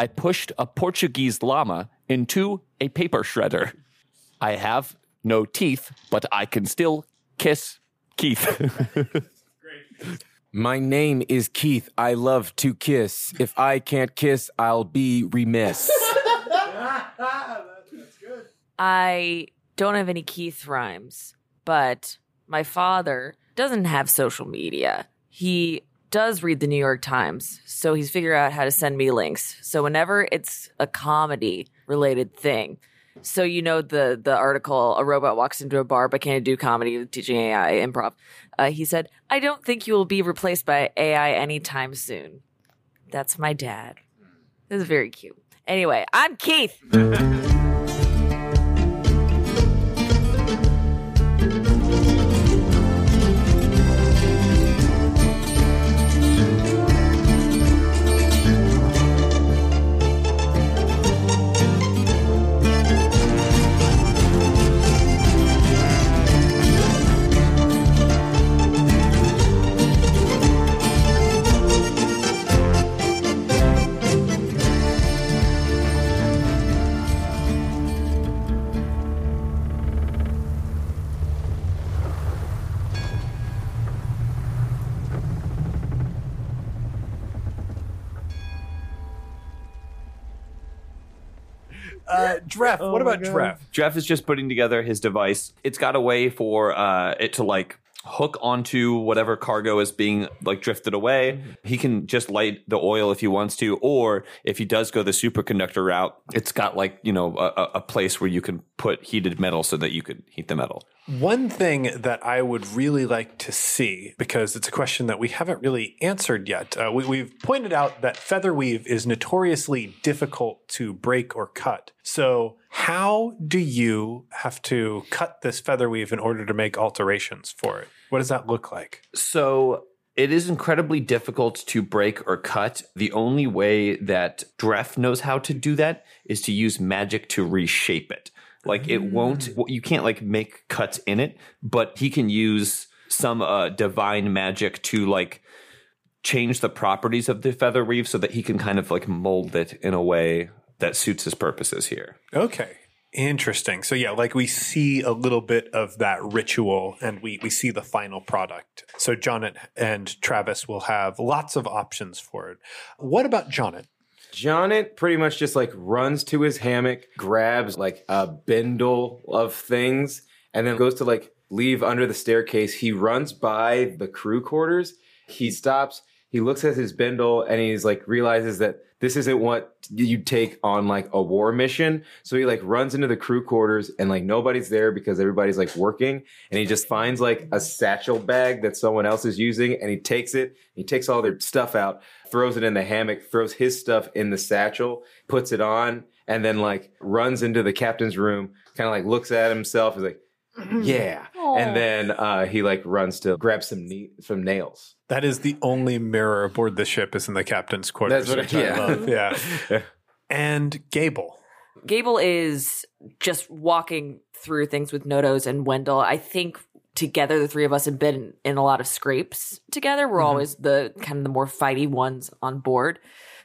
I pushed a Portuguese llama into a paper shredder. I have no teeth, but I can still kiss Keith. My name is Keith. I love to kiss. If I can't kiss, I'll be remiss. I don't have any Keith rhymes, but my father doesn't have social media. He does read the New York Times, so he's figured out how to send me links. So whenever it's a comedy related thing, so you know the the article, a robot walks into a bar but can't do comedy, teaching AI improv. Uh, he said, "I don't think you will be replaced by AI anytime soon." That's my dad. This is very cute. Anyway, I'm Keith. Uh, Dreff, what about Dreff? Jeff is just putting together his device. It's got a way for uh, it to like hook onto whatever cargo is being like drifted away. He can just light the oil if he wants to, or if he does go the superconductor route, it's got like you know a, a- place where you can put heated metal so that you could heat the metal. One thing that I would really like to see, because it's a question that we haven't really answered yet, uh, we, we've pointed out that featherweave is notoriously difficult to break or cut. So, how do you have to cut this feather weave in order to make alterations for it? What does that look like? So it is incredibly difficult to break or cut. The only way that Dref knows how to do that is to use magic to reshape it. Like it won't, you can't like make cuts in it, but he can use some uh, divine magic to like change the properties of the feather weave so that he can kind of like mold it in a way that suits his purposes here. Okay. Interesting. So yeah, like we see a little bit of that ritual and we, we see the final product. So Jonet and Travis will have lots of options for it. What about Jonet? Jonet pretty much just like runs to his hammock, grabs like a bindle of things, and then goes to like leave under the staircase. He runs by the crew quarters. He stops. He looks at his bindle and he's like realizes that this isn't what you take on like a war mission. So he like runs into the crew quarters and like nobody's there because everybody's like working. And he just finds like a satchel bag that someone else is using and he takes it. He takes all their stuff out, throws it in the hammock, throws his stuff in the satchel, puts it on, and then like runs into the captain's room, kind of like looks at himself, He's like, yeah. And then uh, he like runs to grab some ne- some nails. That is the only mirror aboard the ship is in the captain's quarters. That's what which I- I yeah. love. Yeah. And Gable. Gable is just walking through things with Nodos and Wendell. I think together the three of us have been in a lot of scrapes together. We're always the kind of the more fighty ones on board.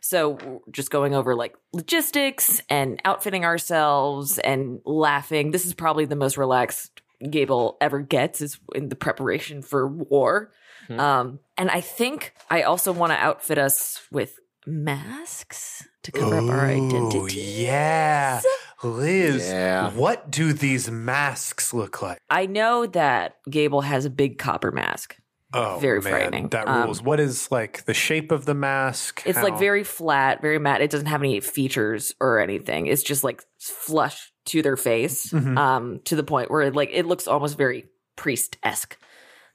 So just going over like logistics and outfitting ourselves and laughing. This is probably the most relaxed Gable ever gets is in the preparation for war. Um, and I think I also want to outfit us with masks to cover up our identity. Yeah. Liz, Yeah. what do these masks look like? I know that Gable has a big copper mask. Oh, Very man, frightening. That Um, rules. what is like the shape of the mask? It's How- like very flat, very matte. It doesn't have any features or anything. It's just like flush to their face, Mhm. um, to the point where like it looks almost very priest esque.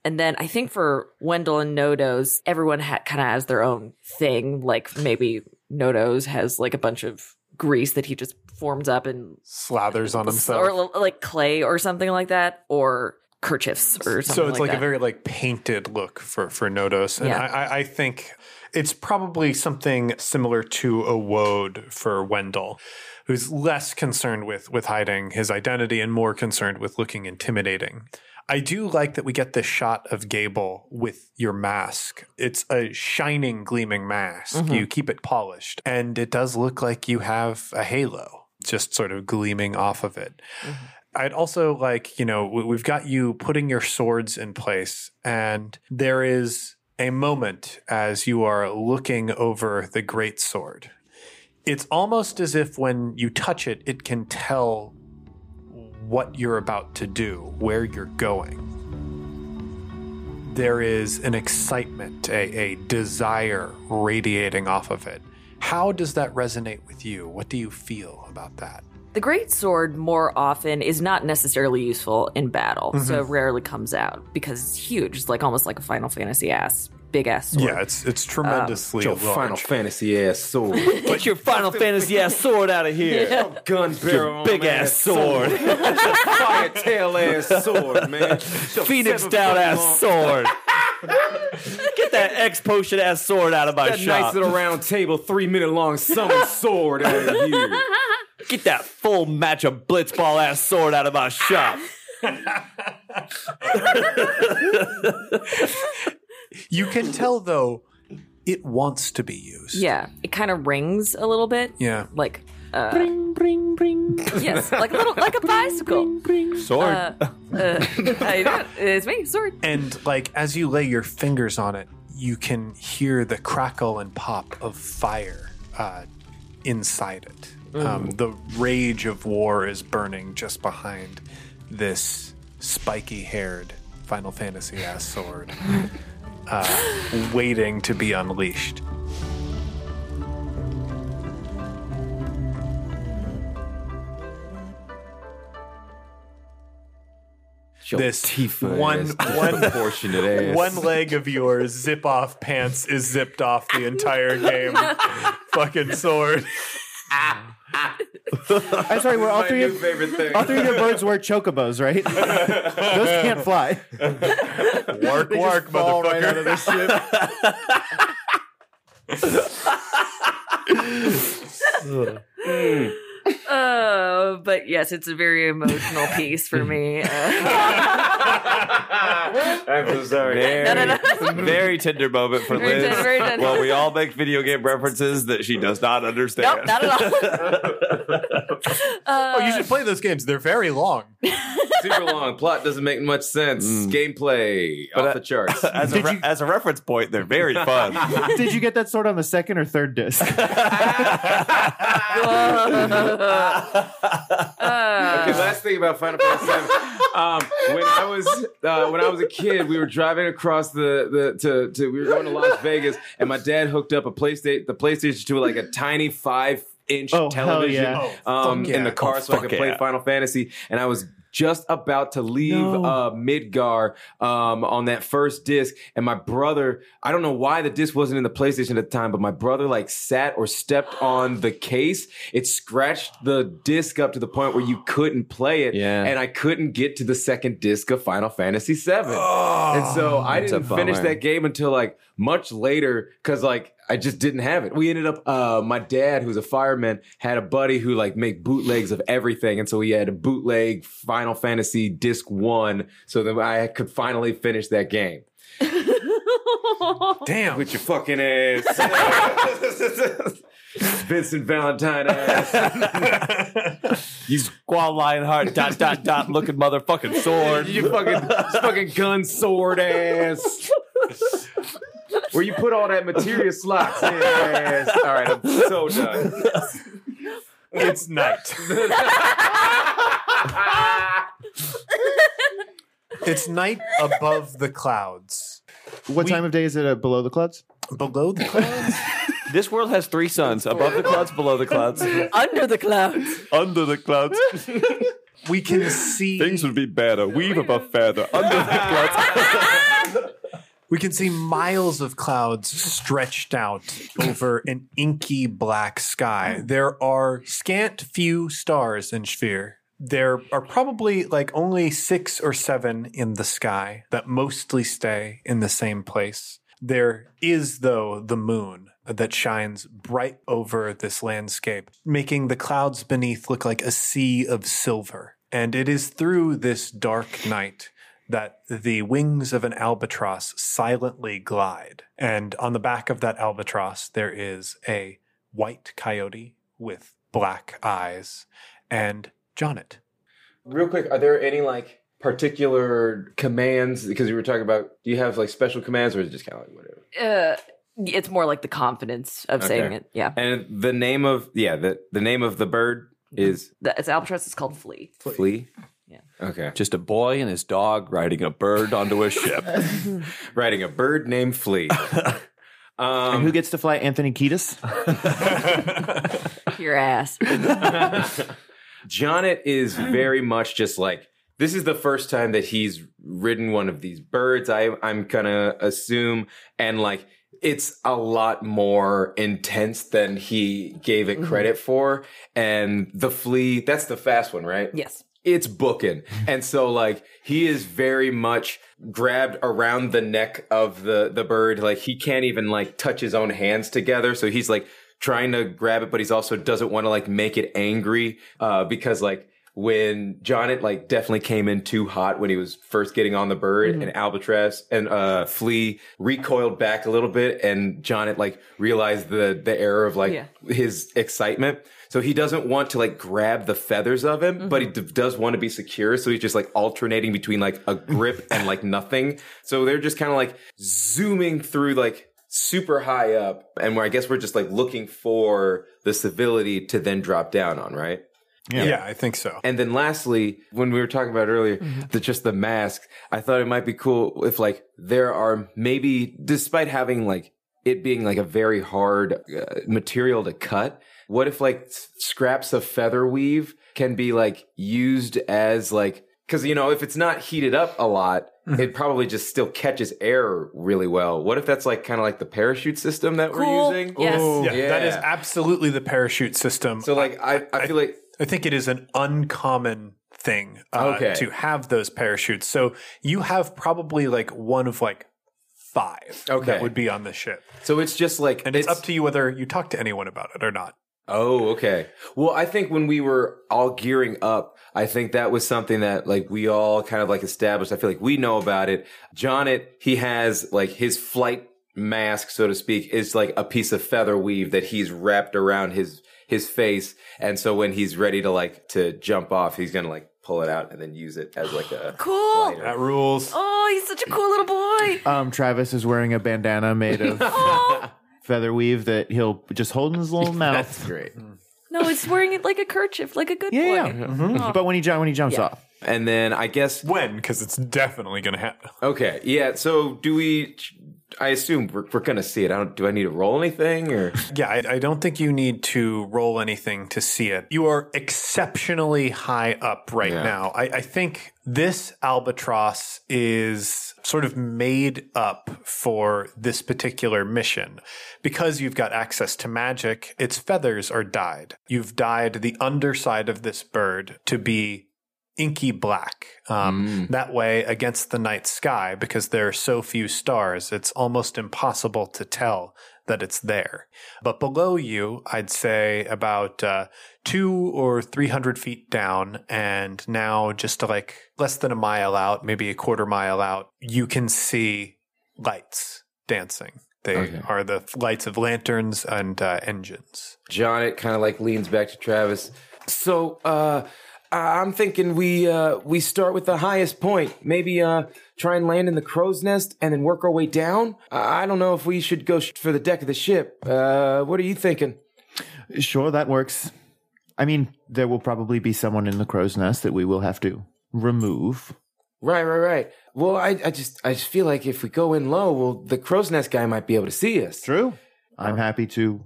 And then I think for Wendell and Nodos, everyone ha- kind of has their own thing. Like maybe Nodos has like a bunch of grease that he just forms up and Slathers on himself. or like clay or something like that, or kerchiefs or something. so it's like, that. a very like painted look for for Nodos, and Yeah. I, I, I think it's probably something similar to a woad for Wendell, who's less concerned with with hiding his identity and more concerned with looking intimidating. I do like that we get this shot of Gable with your mask. It's a shining, gleaming mask. Mm-hmm. You keep it polished, and it does look like you have a halo just sort of gleaming off of it. Mm-hmm. I'd also like, you know, we- we've got you putting your swords in place, and there is a moment as you are looking over the great sword. It's almost as if when you touch it, it can tell what you're about to do, where you're going. There is an excitement, a, a desire radiating off of it. How does that resonate with you? What do you feel about that? The great sword more often is not necessarily useful in battle, Mm-hmm. so it rarely comes out because it's huge. It's like almost like a Final Fantasy ass, big ass sword. Yeah, it's it's tremendously Your large. Final Fantasy ass sword. Get your Final Fantasy ass sword out of here. Gun barrel. Big ass sword. Fire tail ass sword, man. Phoenix down ass sword. Get that X potion ass sword out of my That shop. nice little round table, three minute long summon sword out of here. Get that full match of blitzball ass sword out of my shop. You can tell though it wants to be used. Yeah, it kind of rings a little bit. Yeah. Like, uh, bring, bring, bring. Yes, like a little, like a bicycle. Sword. Uh, uh, how you doing? It's me, sword. And like as you lay your fingers on it, you can hear the crackle and pop of fire uh, inside it. Um, the rage of war is burning just behind this spiky haired Final Fantasy ass sword, uh, waiting to be unleashed. This one one Portionate ass. one leg of your zip off pants is zipped off the entire game. Fucking sword. I'm sorry, we're all three new of favorite thing. all three of your birds wear chocobos, right? Those can't fly. Work, They work, just fall right out motherfucker. of the ship. Hmm. Uh, but yes, it's a very emotional piece for me. Uh, I'm so sorry. Very, no, no. very tender moment for Very Liz. tender, tender. Well, we all make video game references that she does not understand. nope, not at all. Oh, you should play those games. They're very long. Super long. Plot doesn't make much sense. Gameplay But, off uh, the charts. as, a re- as a reference point, they're very fun. Did you get that sword on the second or third disc? Okay, last thing about Final Fantasy VII. Um, when I was uh, when I was a kid, we were driving across the the to, to we were going to Las Vegas, and my dad hooked up a PlayStation the PlayStation to like a tiny five inch Oh, television yeah. um, fuck in the car, Oh, so I could fuck play yeah. Final Fantasy, and I was. Just about to leave No. uh, Midgar um, on that first disc, and my brother. I don't know why the disc wasn't in the PlayStation at the time, but my brother like sat or stepped on the case. It scratched the disc up to the point where you couldn't play it, Yeah. and I couldn't get to the second disc of Final Fantasy VII. and so I didn't finish that game until like much later because like I just didn't have it. We ended up uh my dad who's a fireman had a buddy who like make bootlegs of everything and so he had a bootleg Final Fantasy disc 1 so that I could finally finish that game. Damn. With your fucking ass. Vincent Valentine ass. you Squall Leonhart dot dot dot looking motherfucking sword. you fucking fucking gun sword ass. Where you put all that materia slots in your ass. All right, I'm so done. It's night. it's night above the clouds. What time of day is it uh, below the clouds? Below the clouds? This world has three suns: above the clouds, below the clouds, Under the clouds. under the clouds. we can see Things would be better. Weave of a feather under the clouds. We can see miles of clouds stretched out over an inky black sky. Oh. There are scant few stars in Sphere. There are probably like only six or seven in the sky that mostly stay in the same place. There is, though, the moon that shines bright over this landscape, making the clouds beneath look like a sea of silver. And it is through this dark night that the wings of an albatross silently glide. And on the back of that albatross, there is a white coyote with black eyes and Jonnet. Real quick, are there any like particular commands? Because you were talking about, do you have like special commands or is it just kind of like whatever? Uh, it's more like the confidence of saying it. Yeah. And the name of yeah, the the name of the bird is The, it's albatross. It's called flea. flea. Yeah. Okay. Just a boy and his dog riding a bird onto a ship. Riding a bird named Flea. And um, who gets to fly Anthony Kiedis? Your ass. Jonnet is very much just like this is the first time that he's ridden one of these birds. I I'm gonna assume, and like it's a lot more intense than he gave it credit for. And the flea, that's the fast one, right? yes. It's booking. And so like he is very much grabbed around the neck of the the bird. Like he can't even like touch his own hands together. So he's like trying to grab it, but he's also doesn't want to like make it angry. Uh because like when Jonnet like definitely came in too hot when he was first getting on the bird and Albatross and uh Flea recoiled back a little bit and Jonnet like realized the the error of like Yeah. his excitement. So he doesn't want to like grab the feathers of him, but he d- does want to be secure. So he's just like alternating between like a grip and like nothing. So they're just kind of like zooming through like super high up. And where I guess we're just like looking for the civility to then drop down on, right? Yeah. yeah. I think so. And then lastly, when we were talking about earlier, the just the mask, I thought it might be cool if like there are maybe despite having like it being like a very hard uh, material to cut, what if like scraps of feather weave can be like used as like cuz you know, if it's not heated up a lot, it probably just still catches air really well. What if that's like kind of like the parachute system that Cool. we're using? Yes. Oh, Yeah, that is absolutely the parachute system. So like I, I feel like I think it is an uncommon thing uh, Okay. to have those parachutes. So you have probably like one of like five Okay. that would be on the ship. so it's just like And it's, up to you whether you talk to anyone about it or not. Oh, okay. Well, I think when we were all gearing up, I think that was something that like we all kind of like established. I feel like we know about it. Jonnet, he has like his flight mask, so to speak, is like a piece of feather weave that he's wrapped around his his face. And so when he's ready to like to jump off, he's gonna like pull it out and then use it as like a Cool. glider. That rules. Oh, he's such a cool little boy. Um, Travis is wearing a bandana made of Oh, feather weave that he'll just hold in his little mouth. That's great. no, it's wearing it like a kerchief, like a good Yeah, boy. yeah. Mhm. But when he jump, when he jumps Yeah. off, And then I guess When? Because it's definitely going to happen. okay, yeah. So do we? I assume we're, we're gonna see it. I don't. Do I need to roll anything or? Yeah, I, I don't think you need to roll anything to see it. You are exceptionally high up right Yeah. now. I, I think this albatross is sort of made up for this particular mission because you've got access to magic. Its feathers are dyed. You've dyed the underside of this bird to be inky black. Um, That way, against the night sky, because there are so few stars, it's almost impossible to tell that it's there. But below you, I'd say about uh, two or three hundred feet down, and now just like less than a mile out, maybe a quarter mile out, you can see lights dancing. They Okay. are the lights of lanterns and uh, engines. John, it kind of like leans back to Travis. So, uh, I'm thinking we uh we start with the highest point. Maybe uh try and land in the crow's nest and then work our way down. I I don't know if we should go for the deck of the ship. Uh, what are you thinking? sure that works. I mean, there will probably be someone in the crow's nest that we will have to remove. Right, right, right. Well, I, I just I just feel like if we go in low, well, the crow's nest guy might be able to see us. True. Um, I'm happy to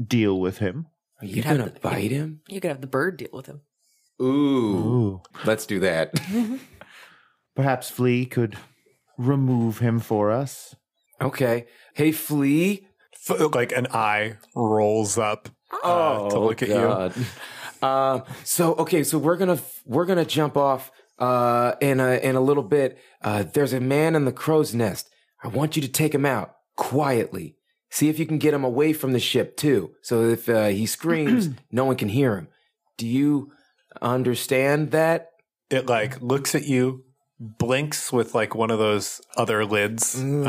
deal with him. Are you You'd have gonna to- bite him? You could have the bird deal with him. Ooh, let's do that. Perhaps Flea could remove him for us. okay. Hey, Flea. F- like an eye rolls up uh, to look at you. Uh, so okay, so we're gonna we're gonna jump off uh, in a in a little bit. Uh, there's a man in the crow's nest. I want you to take him out quietly. See if you can get him away from the ship too. So if uh, he screams, no one can hear him. Do you understand that? It like looks at you, blinks with like one of those other lids. Um,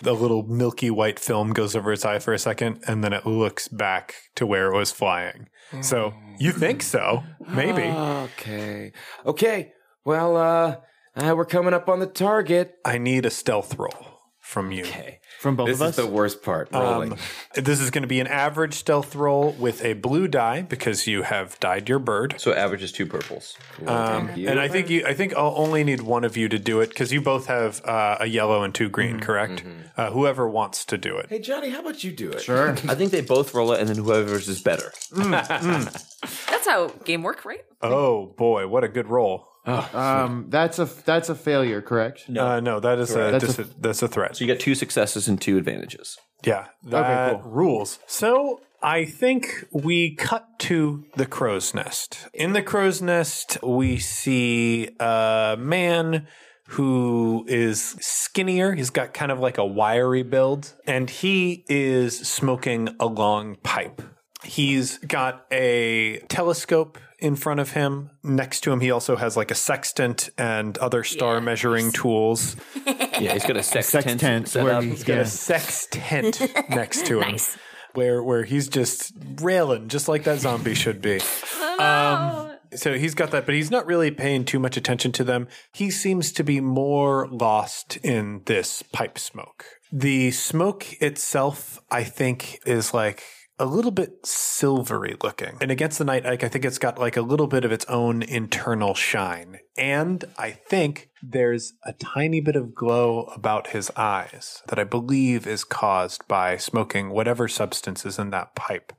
the little milky white film goes over its eye for a second, and then it looks back to where it was flying. So you think so? Maybe. Okay. Okay. Well, uh, uh, we're coming up on the target. I need a stealth roll from you. Okay. From both This of is us? the worst part. Rolling. Um, this is going to be an average stealth roll with a blue die because you have dyed your bird. So average is two purples. Um, and I think you, I think I'll only need one of you to do it because you both have uh, a yellow and two green, correct? Uh, whoever wants to do it. hey, Johnny, how about you do it? Sure. I think they both roll it, and then whoever's is better. That's how game work, right? Oh boy, what a good roll! Um, that's a that's a failure, correct? No, uh, no that is a, That's dis- a- that's a threat. So you get two successes and two advantages. Yeah, that cool. rules. So I think we cut to the crow's nest. In the crow's nest, we see a man who is skinnier. He's got kind of like a wiry build, and he is smoking a long pipe. He's got a telescope in front of him. Next to him, he also has like a sextant and other star measuring tools. Yeah, he's got a sextant, Sextant, set where up. he's got yeah. a sex tent next to him. Nice. Where where he's just railing, just like that zombie should be. Um, so he's got that, but he's not really paying too much attention to them. He seems to be more lost in this pipe smoke. The smoke itself, I think, is like a little bit silvery looking. And against the night, like I think it's got like a little bit of its own internal shine. And I think there's a tiny bit of glow about his eyes that I believe is caused by smoking whatever substance is in that pipe.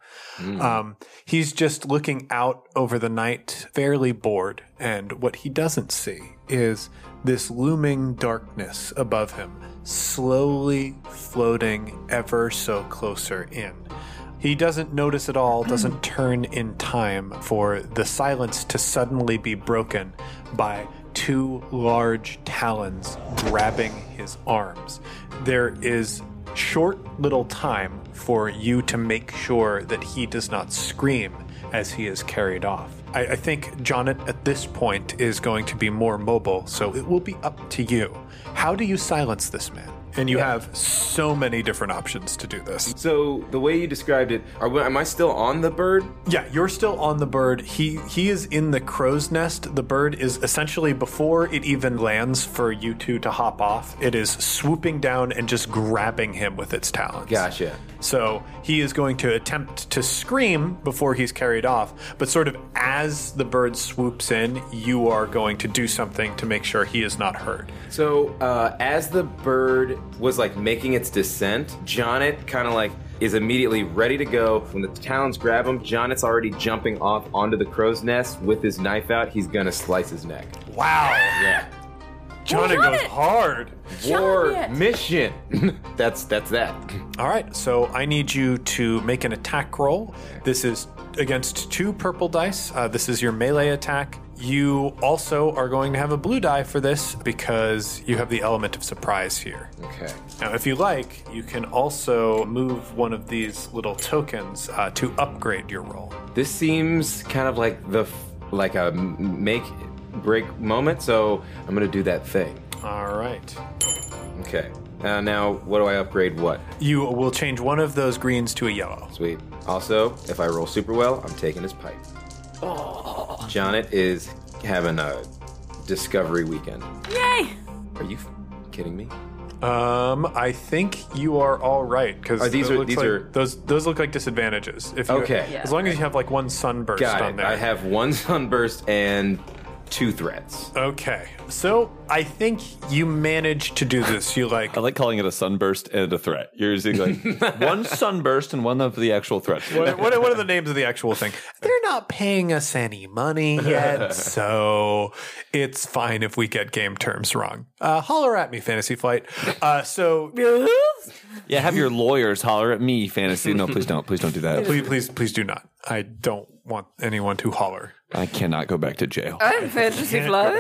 Um, he's just looking out over the night, fairly bored. And what he doesn't see is this looming darkness above him, slowly floating ever so closer in. He doesn't notice at all, doesn't turn in time for the silence to suddenly be broken by two large talons grabbing his arms. There is short little time for you to make sure that he does not scream as he is carried off. I, I think Jonet at this point is going to be more mobile, so it will be up to you. How do you silence this man? And you have so many different options to do this. So the way you described it, are am I still on the bird? Yeah, you're still on the bird. He he is in the crow's nest. The bird is essentially before it even lands for you two to hop off. It is swooping down and just grabbing him with its talons. Gotcha. So he is going to attempt to scream before he's carried off, but sort of as the bird swoops in, you are going to do something to make sure he is not heard. So uh, as the bird was like making its descent, Jonet kind of like is immediately ready to go. When the talons grab him, Jonet's already jumping off onto the crow's nest with his knife out. He's gonna slice his neck. Wow. Yeah. Johnny goes hard. War Jonet! mission. that's that's that. All right, so I need you to make an attack roll. This is against two purple dice. Uh, this is your melee attack. You also are going to have a blue die for this because you have the element of surprise here. Okay. Now, if you like, you can also move one of these little tokens uh, to upgrade your roll. This seems kind of like the like a make break moment. So I'm gonna do that thing. All right. Okay. Uh, now, what do I upgrade? What? You will change one of those greens to a yellow. Sweet. Also, if I roll super well, I'm taking his pipe. Jonet is having a discovery weekend. Yay! Are you f- kidding me? Um, I think you are all right because Are these are- these are- those those look like disadvantages. If you, Okay. Yeah. as long as you have like one sunburst Got on it. there. I have one sunburst and two threats. Okay, so I think you managed to do this. You like I like calling it a sunburst and a threat. You're using like one sunburst and one of the actual threats. what, what, what are the names of the actual thing? They're not paying us any money yet, so it's fine if we get game terms wrong. Uh, holler at me, Fantasy Flight. Uh, so Yeah, have your lawyers holler at me, fantasy. No, please don't. Please don't do that. please, please, please do not. I don't want anyone to holler. I cannot go back to jail. I'm fantasy flight.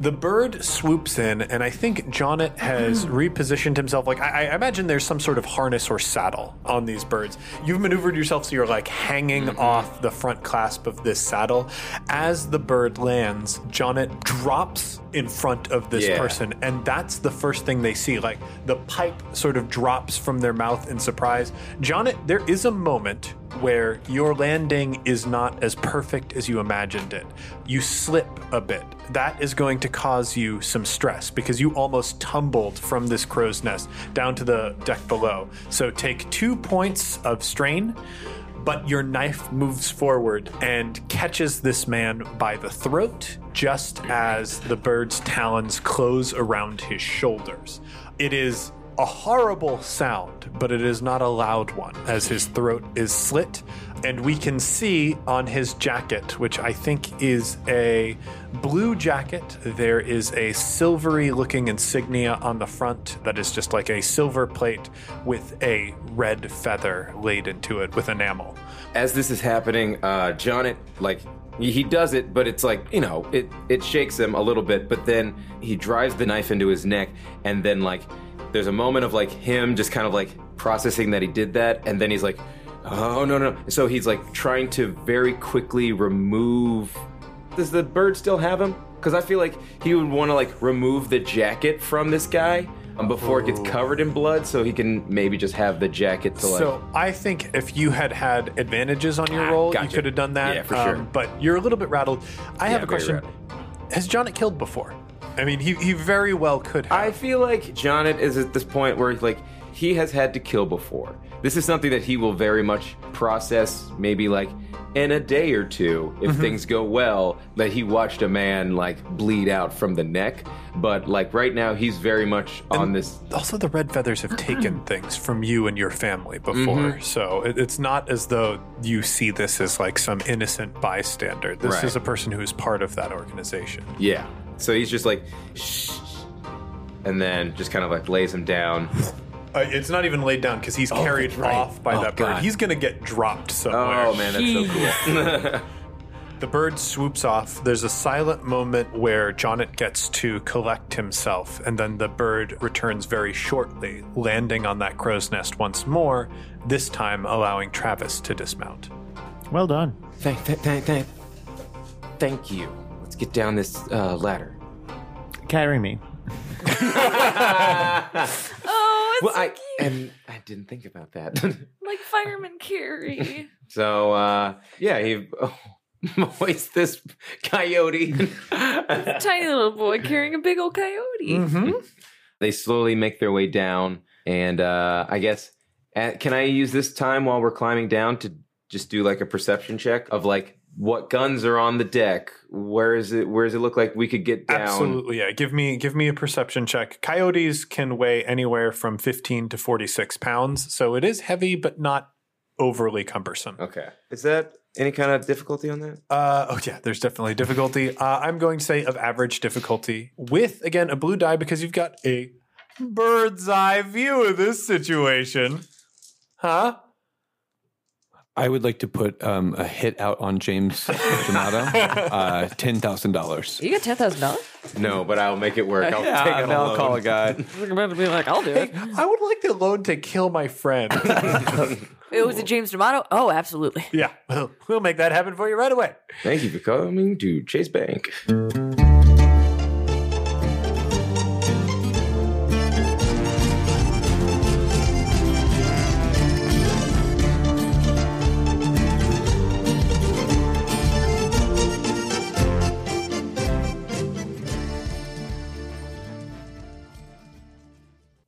The bird swoops in, and I think Jonnet has repositioned himself. Like I, I imagine there's some sort of harness or saddle on these birds. You've maneuvered yourself so you're like hanging off the front clasp of this saddle. As the bird lands, Jonnet drops in front of this Yeah. person, and that's the first thing they see. Like the pipe sort of drops from their mouth in surprise. Jonnet, there is a moment where your landing is not as perfect as you imagined it. You slip a bit. That is going to cause you some stress because you almost tumbled from this crow's nest down to the deck below. So take two points of strain. But your knife moves forward and catches this man by the throat just as the bird's talons close around his shoulders. It is a horrible sound, but it is not a loud one as his throat is slit. And we can see on his jacket, which I think is a blue jacket, there is a silvery looking insignia on the front that is just like a silver plate with a red feather laid into it with enamel. As this is happening, uh, Jonnet like he he does it, but it's like you know it it shakes him a little bit. But then he drives the knife into his neck, and then like there's a moment of like him just kind of like processing that he did that, and then he's like, oh no no. So he's like trying to very quickly remove. Does the bird still have him? Because I feel like he would want to like remove the jacket from this guy. Um, before it gets covered in blood, so he can maybe just have the jacket to like. So I think if you had had advantages on your Ah, roll, you gotcha. could have done that. Um, Yeah, for sure. But you're a little bit rattled. I have Yeah, a question. very Has Jonnet killed before? I mean, he, he very well could have. I feel like Jonnet is at this point where like he has had to kill before. This is something that he will very much process maybe like in a day or two if things go well that he watched a man like bleed out from the neck but like right now he's very much on this also, the red feathers have taken things from you and your family before, Mm-hmm. so it, it's not as though you see this as like some innocent bystander. This Right. is a person who is part of that organization. yeah so he's just like shh and then just kind of like lays him down Uh, it's not even laid down because he's carried right. off by Oh, that bird. He's gonna get dropped somewhere. oh man that's so cool The bird swoops off. There's a silent moment where Jonnet gets to collect himself, and then the bird returns very shortly, landing on that crow's nest once more, this time allowing Travis to dismount. Well done. thank, thank, thank, thank, thank you let's get down this uh, ladder Carry me. Oh, it's well so i cute. and i didn't think about that like fireman carry. So uh yeah, he hoists this coyote. Tiny little boy carrying a big old coyote. they slowly make their way down, and uh I guess uh, can I use this time while we're climbing down to just do like a perception check of like what guns are on the deck? Where is it? Where does it look like we could get down? Absolutely, yeah. Give me give me a perception check. Coyotes can weigh anywhere from 15 to 46 pounds, so it is heavy but not overly cumbersome. Okay. Is that any kind of difficulty on that? Uh, oh yeah, there's definitely difficulty. Uh, I'm going to say of average difficulty with again a blue die because you've got a bird's eye view of this situation, huh? I would like to put um, a hit out on James D'Amato. uh, ten thousand dollars. You got ten thousand dollars? No, but I'll make it work. I'll Yeah, take it I'll alone. call a guy. You're about to be like, I'll do it. I would like the loan to kill my friend. It was a James D'Amato. Oh, absolutely. yeah, we'll, we'll make that happen for you right away. Thank you for coming to Chase Bank.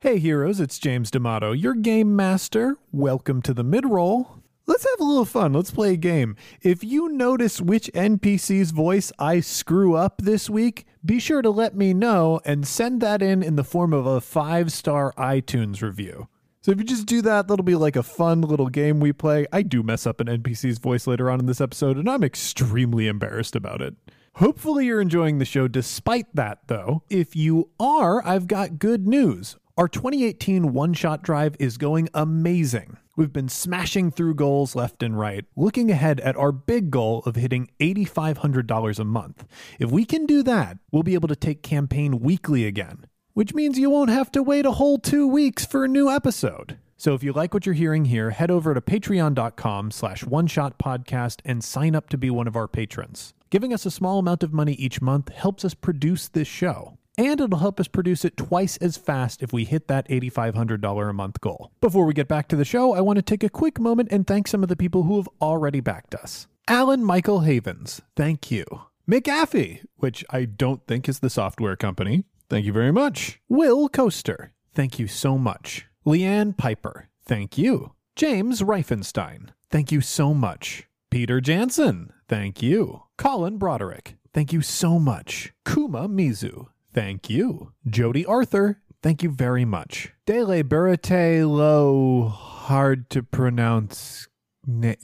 Hey heroes, it's James D'Amato, your game master. Welcome to the midroll. Let's have a little fun. Let's play a game. If you notice which NPC's voice I screw up this week, be sure to let me know and send that in in the form of a five star iTunes review. So if you just do that, that'll be like a fun little game we play. I do mess up an NPC's voice later on in this episode, and I'm extremely embarrassed about it. Hopefully, you're enjoying the show despite that, though. If you are, I've got good news. Our 2018 one shot drive is going amazing. We've been smashing through goals left and right, looking ahead at our big goal of hitting $8,500 a month. If we can do that, we'll be able to take campaign weekly again, which means you won't have to wait a whole two weeks for a new episode. So if you like what you're hearing here, head over to patreon.com slash one shot podcast and sign up to be one of our patrons. Giving us a small amount of money each month helps us produce this show and it'll help us produce it twice as fast if we hit that $8,500 a month goal. Before we get back to the show, I want to take a quick moment and thank some of the people who have already backed us. Alan Michael Havens, thank you. McAfee, which I don't think is the software company, thank you very much. Will Coaster, thank you so much. Leanne Piper, thank you. James Reifenstein, thank you so much. Peter Jansen, thank you. Colin Broderick, thank you so much. Kuma Mizu, Thank you. Jody Arthur, thank you very much. Dele Burate Lo, hard to pronounce. Na-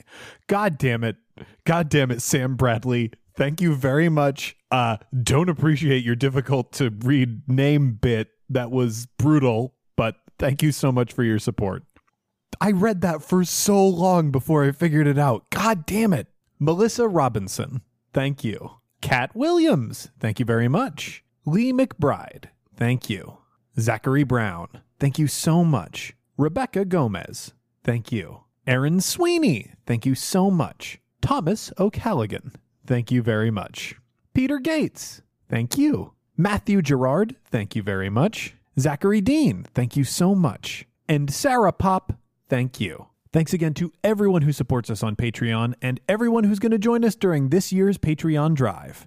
God damn it. God damn it, Sam Bradley. Thank you very much. Uh, don't appreciate your difficult to read name bit. That was brutal, but thank you so much for your support. I read that for so long before I figured it out. God damn it. Melissa Robinson, thank you. Kat Williams, thank you very much. Lee McBride, thank you. Zachary Brown, thank you so much. Rebecca Gomez, thank you. Aaron Sweeney, thank you so much. Thomas O'Callaghan, thank you very much. Peter Gates, thank you. Matthew Gerard, thank you very much. Zachary Dean, thank you so much. And Sarah Pop, thank you. Thanks again to everyone who supports us on Patreon and everyone who's going to join us during this year's Patreon Drive.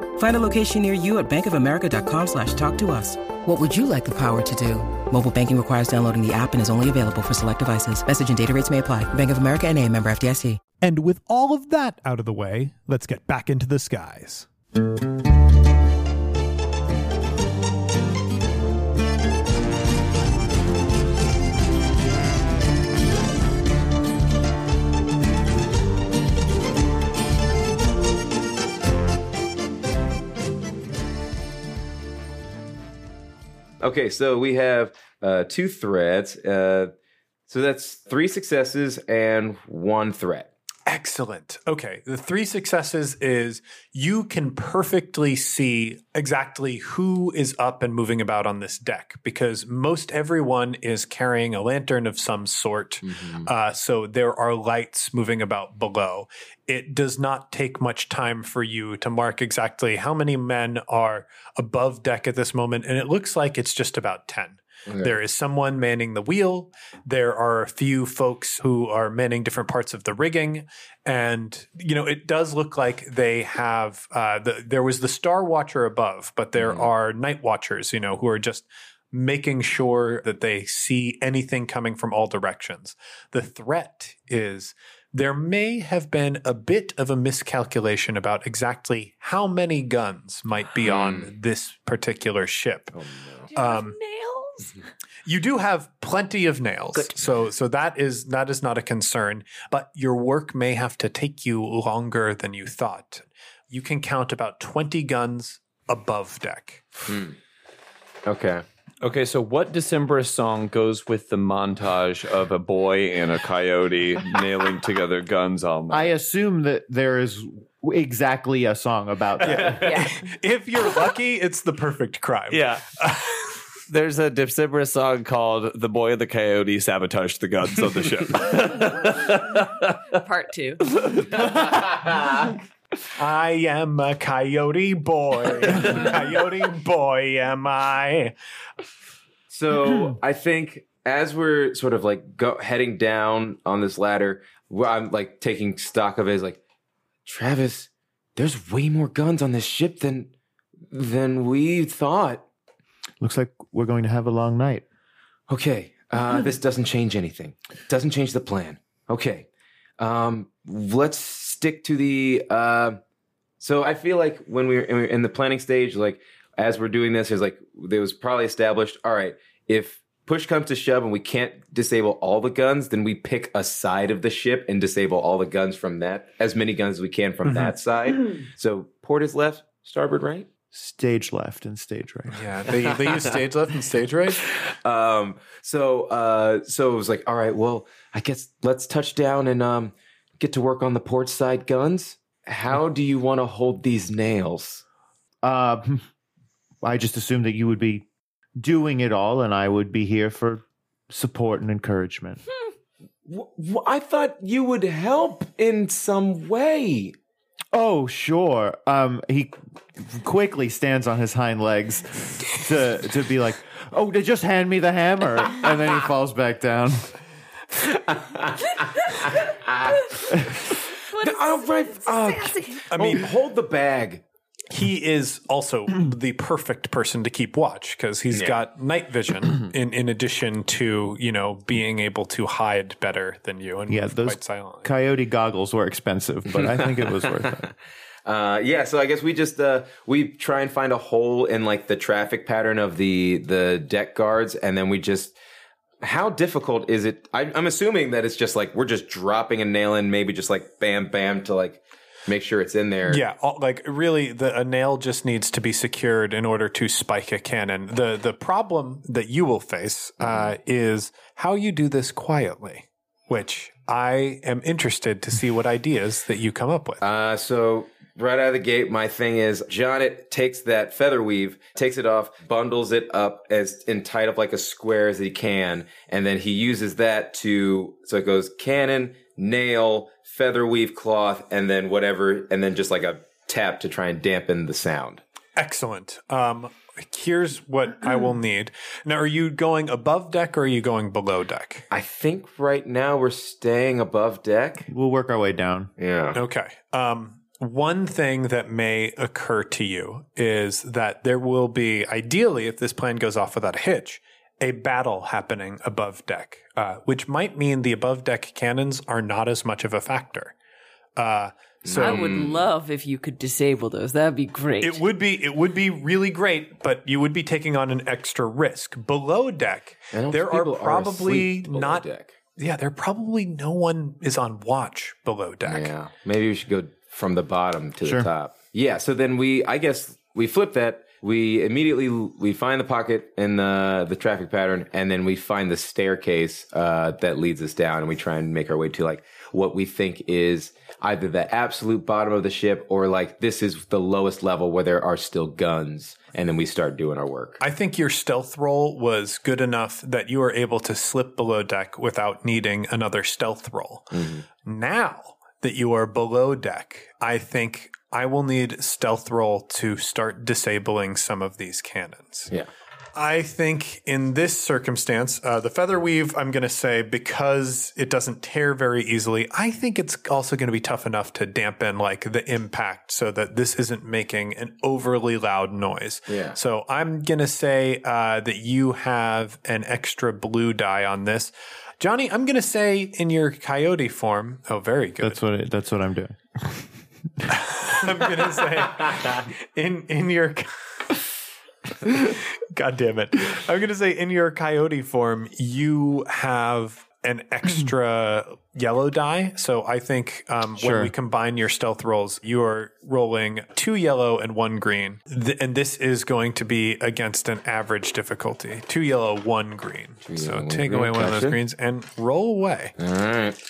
Find a location near you at bankofamerica.com slash talk to us. What would you like the power to do? Mobile banking requires downloading the app and is only available for select devices. Message and data rates may apply. Bank of America and a member FDIC. And with all of that out of the way, let's get back into the skies. Okay, so we have uh, two threats. Uh, so that's three successes and one threat. Excellent. Okay. The three successes is you can perfectly see exactly who is up and moving about on this deck because most everyone is carrying a lantern of some sort. Uh, so there are lights moving about below. It does not take much time for you to mark exactly how many men are above deck at this moment. And it looks like it's just about 10. There is someone manning the wheel. There are a few folks who are manning different parts of the rigging, and you know it does look like they have. Uh, the, there was the Star Watcher above, but there are Night Watchers, you know, who are just making sure that they see anything coming from all directions. The threat is there may have been a bit of a miscalculation about exactly how many guns might be on this particular ship. Um, Nails. Mm-hmm. you do have plenty of nails, so so that is that is not a concern. But your work may have to take you longer than you thought. You can count about twenty guns above deck. Hmm. Okay. Okay, so what Decemberist song goes with the montage of a boy and a coyote nailing together guns on I assume that there is exactly a song about that. Yeah. if you're lucky, it's the perfect crime. Yeah. There's a December song called The Boy and the Coyote Sabotaged the Guns on the Ship. Part two. I am a coyote boy. coyote boy am I. So I think as we're sort of like go, heading down on this ladder, where I'm like taking stock of it, is like, Travis, there's way more guns on this ship than than we thought. Looks like we're going to have a long night. Okay, uh, this doesn't change anything. Doesn't change the plan. Okay, um, let's stick to the. Uh, so I feel like when we were in the planning stage, like as we're doing this, is like there was probably established. All right, if push comes to shove and we can't disable all the guns, then we pick a side of the ship and disable all the guns from that, as many guns as we can from that side. So port is left, starboard right. Stage left and stage right. Yeah, they, they use stage left and stage right. Um, so uh, so it was like, all right, well, I guess let's touch down and um, get to work on the port side guns. How do you want to hold these nails? Uh, I just assumed that you would be doing it all, and I would be here for support and encouragement. W- w- I thought you would help in some way. Oh, sure. Um, he quickly stands on his hind legs to to be like, "Oh, to just hand me the hammer," and then he falls back down. All right, uh, I mean, hold the bag. He is also the perfect person to keep watch because he's got night vision in, in addition to you know being able to hide better than you and Yeah, those coyote goggles were expensive, but I think it was worth it. Uh, yeah, so I guess we just uh, we try and find a hole in like the traffic pattern of the the deck guards, and then we just. How difficult is it? I, I'm assuming that it's just like we're just dropping a nail in, maybe just like bam, bam to like make sure it's in there. Yeah, all, like really, the a nail just needs to be secured in order to spike a cannon. the The problem that you will face uh, is how you do this quietly, which I am interested to see what ideas that you come up with. Uh, so right out of the gate, my thing is Jonnet takes that feather weave, takes it off, bundles it up as in tight up like a square as he can, and then he uses that to so it goes cannon, nail, feather weave cloth, and then whatever, and then just like a tap to try and dampen the sound. Excellent. Um, here's what I will need. Now, are you going above deck or are you going below deck? I think right now we're staying above deck. We'll work our way down. Yeah. Okay. Um, one thing that may occur to you is that there will be, ideally, if this plan goes off without a hitch, a battle happening above deck, uh, which might mean the above deck cannons are not as much of a factor. Uh, so I would love if you could disable those. That'd be great. It would be it would be really great, but you would be taking on an extra risk. Below deck, there are probably asleep below not. deck. Yeah, there probably no one is on watch below deck. Yeah, maybe we should go from the bottom to Sure. the top. Yeah, so then we, I guess, we flip that. We immediately we find the pocket in the the traffic pattern, and then we find the staircase uh, that leads us down, and we try and make our way to like what we think is either the absolute bottom of the ship or like this is the lowest level where there are still guns, and then we start doing our work. I think your stealth roll was good enough that you were able to slip below deck without needing another stealth roll. Now that you are below deck, I think I will need stealth roll to start disabling some of these cannons. Yeah. I think in this circumstance, uh, the feather weave, I'm going to say because it doesn't tear very easily, I think it's also going to be tough enough to dampen like the impact so that this isn't making an overly loud noise. Yeah. So I'm going to say uh, that you have an extra blue die on this. Johnny, I'm going to say in your coyote form. Oh, very good. That's what it, that's what I'm doing. I'm gonna say in in your God damn it. I'm gonna say in your coyote form, you have an extra yellow die. So I think um, when we combine your stealth rolls, you are rolling two yellow and one green. Th- and this is going to be against an average difficulty. Two yellow, one green. so yellow, one take green. away one of those greens and roll away. All right.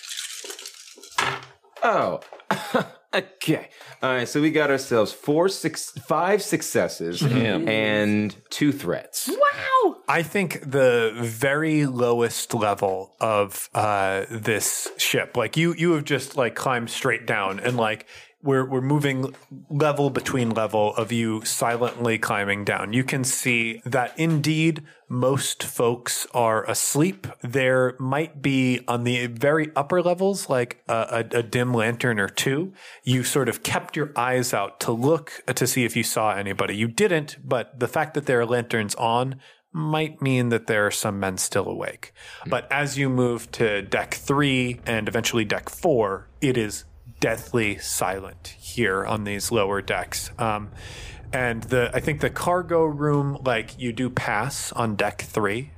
Oh. okay. All right. So we got ourselves four, six, five successes and two threats. Wow. I think the very lowest level of uh, this ship, like you, you have just like climbed straight down, and like we're we're moving level between level of you silently climbing down. You can see that indeed most folks are asleep. There might be on the very upper levels like a, a, a dim lantern or two. You sort of kept your eyes out to look to see if you saw anybody. You didn't, but the fact that there are lanterns on might mean that there are some men still awake. Hmm. But as you move to deck three and eventually deck four, it is deathly silent here on these lower decks. Um, and the I think the cargo room, like you do pass on deck three.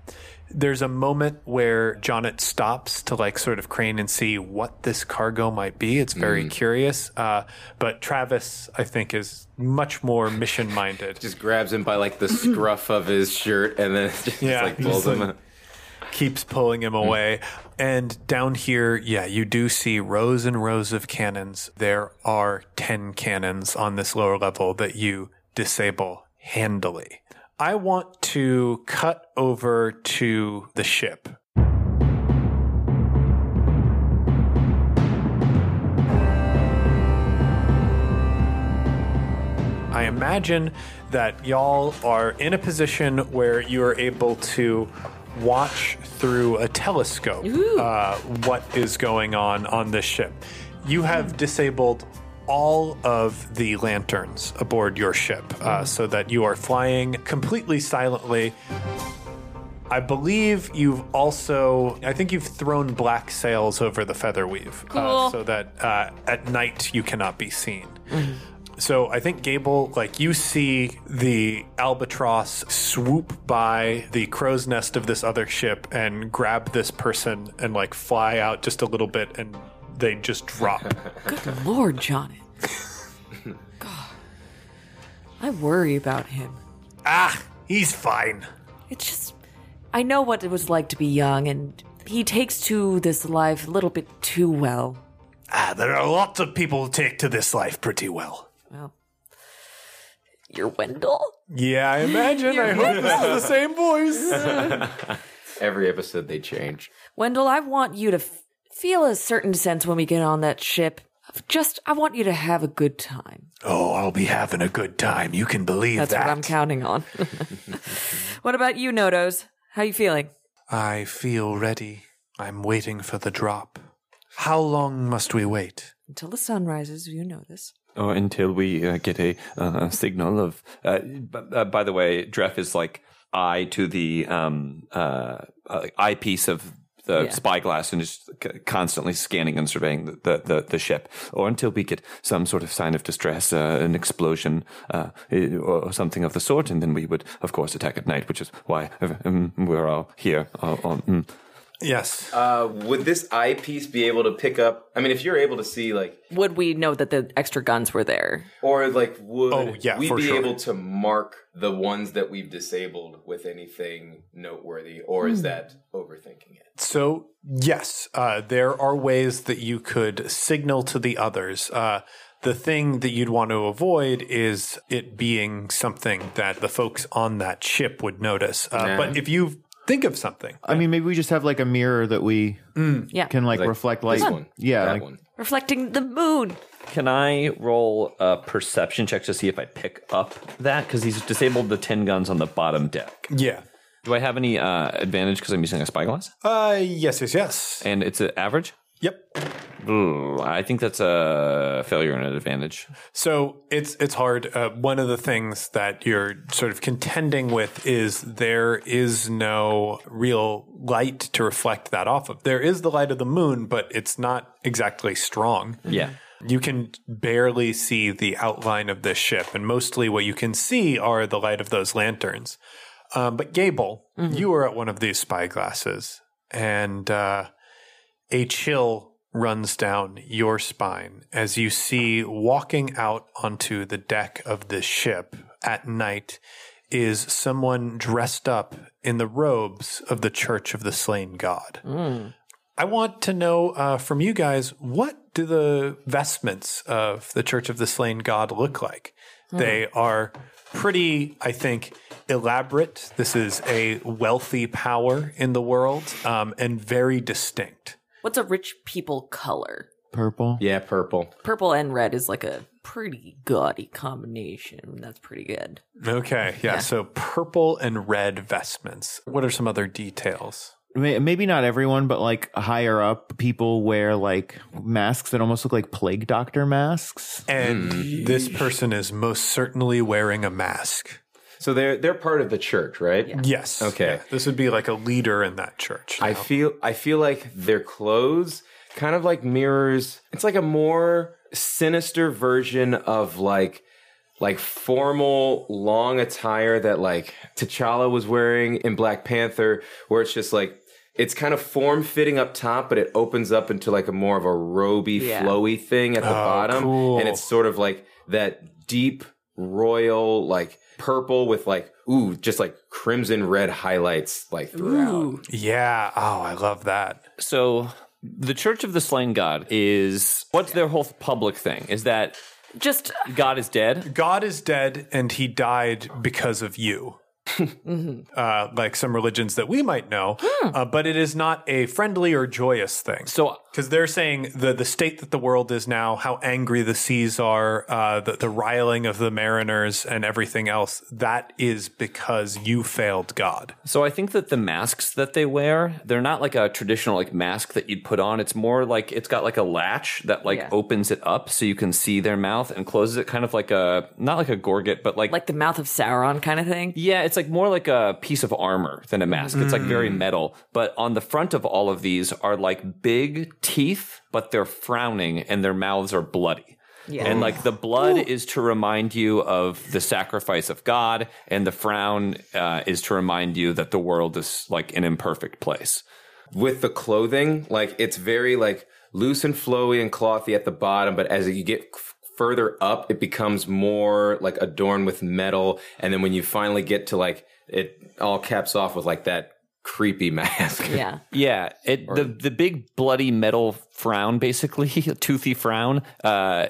There's a moment where Jonnet stops to like sort of crane and see what this cargo might be. It's very curious. Uh, but Travis, I think, is much more mission minded. Just grabs him by like the scruff of his shirt and then just Yeah, like pulls him. like- keeps pulling him hmm. away. And down here, yeah, you do see rows and rows of cannons. There are 10 cannons on this lower level that you disable handily. I want to cut over to the ship. I imagine that y'all are in a position where you are able to watch through a telescope uh, what is going on on this ship. You have disabled all of the lanterns aboard your ship uh, so that you are flying completely silently. I believe you've also, I think you've thrown black sails over the feather weave uh, Cool. so that uh, at night you cannot be seen. So I think Gable, like you see the albatross swoop by the crow's nest of this other ship and grab this person and like fly out just a little bit and they just drop. Good Lord, Johnny. God. I worry about him. ah, he's fine. It's just, I know what it was like to be young, and he takes to this life a little bit too well. Ah, there are lots of people who take to this life pretty well. Well, you're Wendell? Yeah, I imagine. I hope this is the same voice. Every episode they change. Wendell, I want you to f- feel a certain sense when we get on that ship. Just, I want you to have a good time. oh, I'll be having a good time. You can believe that. That's that. what I'm counting on. what about you, Nodos? How you feeling? I feel ready. I'm waiting for the drop. How long must we wait? Until the sun rises, you know this. Or until we uh, get a uh, signal of. Uh, b- uh, by the way, Dref is like eye to the um, uh, uh, eyepiece of the Yeah. spyglass and is c- constantly scanning and surveying the, the, the, the ship. Or until we get some sort of sign of distress, uh, an explosion, uh, or, something of the sort, and then we would, of course, attack at night, which is why um, we're all here. Uh, on, mm. Yes. Uh, would this eyepiece be able to pick up? I mean, if you're able to see, like, Would we know that the extra guns were there? or like, would Oh, yeah, we for be sure. able to mark the ones that we've disabled with anything noteworthy, or is that overthinking it? So, yes, uh, there are ways that you could signal to the others. Uh, the thing that you'd want to avoid is it being something that the folks on that ship would notice. Uh, But if you think of something, I mean, maybe we just have like a mirror that we Yeah. can like, Like reflect light. This one, Yeah, that like, one. Reflecting the moon. Can I roll a perception check to see if I pick up that? Because he's disabled the 10 guns on the bottom deck. yeah. Do I have any uh, advantage because I'm using a spyglass? Uh, yes, yes, yes. And it's an average? Yep. Ooh, I think that's a failure and an advantage. So it's it's hard. Uh, one of the things that you're sort of contending with is there is no real light to reflect that off of. There is the light of the moon, but it's not exactly strong. Yeah. You can barely see the outline of this ship, and mostly what you can see are the light of those lanterns. Um, but Gable, you are at one of these spyglasses, and uh, a chill runs down your spine as you see walking out onto the deck of this ship at night is someone dressed up in the robes of the Church of the Slain God. I want to know uh, from you guys what do the vestments of the Church of the Slain God look like? They are pretty, I think, elaborate. This is a wealthy power in the world um, and very distinct. What's a rich people color? Purple. Yeah, purple. Purple and red is like a pretty gaudy combination. That's pretty good. Okay, yeah, So purple and red vestments. What are some other details? Maybe not everyone, but like higher up, people wear like masks that almost look like plague doctor masks. And hmm. this person is most certainly wearing a mask. So they're they're part of the church, right? Yes. Okay. Yeah, this would be like a leader in that church. I feel I feel like their clothes kind of like mirrors. It's like a more sinister version of like like formal long attire that like T'Challa was wearing in Black Panther, where it's just like it's kind of form fitting up top, but it opens up into like a more of a roby, Yeah. flowy thing at the oh, bottom, cool. and it's sort of like that deep royal like purple with like ooh just like crimson red highlights like throughout. Yeah. Oh, I love that. So the Church of the Slain God is what's their whole public thing? Is that Just God is dead? God is dead and he died because of you. uh, like some religions that we might know, uh, but it is not a friendly or joyous thing. So Because they're saying the the state that the world is now, how angry the seas are, uh, the the riling of the mariners, and everything else. That is because you failed God. So I think that the masks that they wear, they're not like a traditional like mask that you'd put on. It's more like it's got like a latch that like Yeah. opens it up so you can see their mouth and closes it kind of like a not like a gorget, but like like the mouth of Sauron kind of thing. yeah, it's like more like a piece of armor than a mask. It's like very metal. But on the front of all of these are like big teeth, but they're frowning and their mouths are bloody. Yeah. And like the blood is to remind you of the sacrifice of God, and the frown uh, is to remind you that the world is like an imperfect place. with the clothing, like it's very like loose and flowy and clothy at the bottom, but as you get f- further up, it becomes more like adorned with metal. And then when you finally get to like it all caps off with like that creepy mask. Yeah. Yeah, it the the big bloody metal frown, basically toothy frown, uh,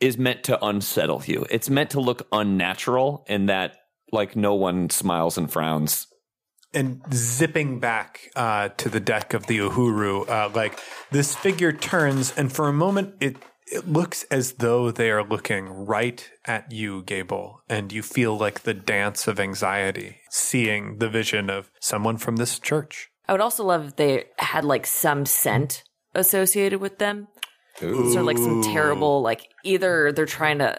is meant to unsettle you. It's meant to look unnatural, in that like no one smiles and frowns. And zipping back uh, to the deck of the Uhuru, uh, like this figure turns, and for a moment, it it looks as though they are looking right at you, Gable, and you feel like the dance of anxiety, seeing the vision of someone from this church. I would also love if they had like some scent associated with them. Sort of like some terrible, like either they're trying to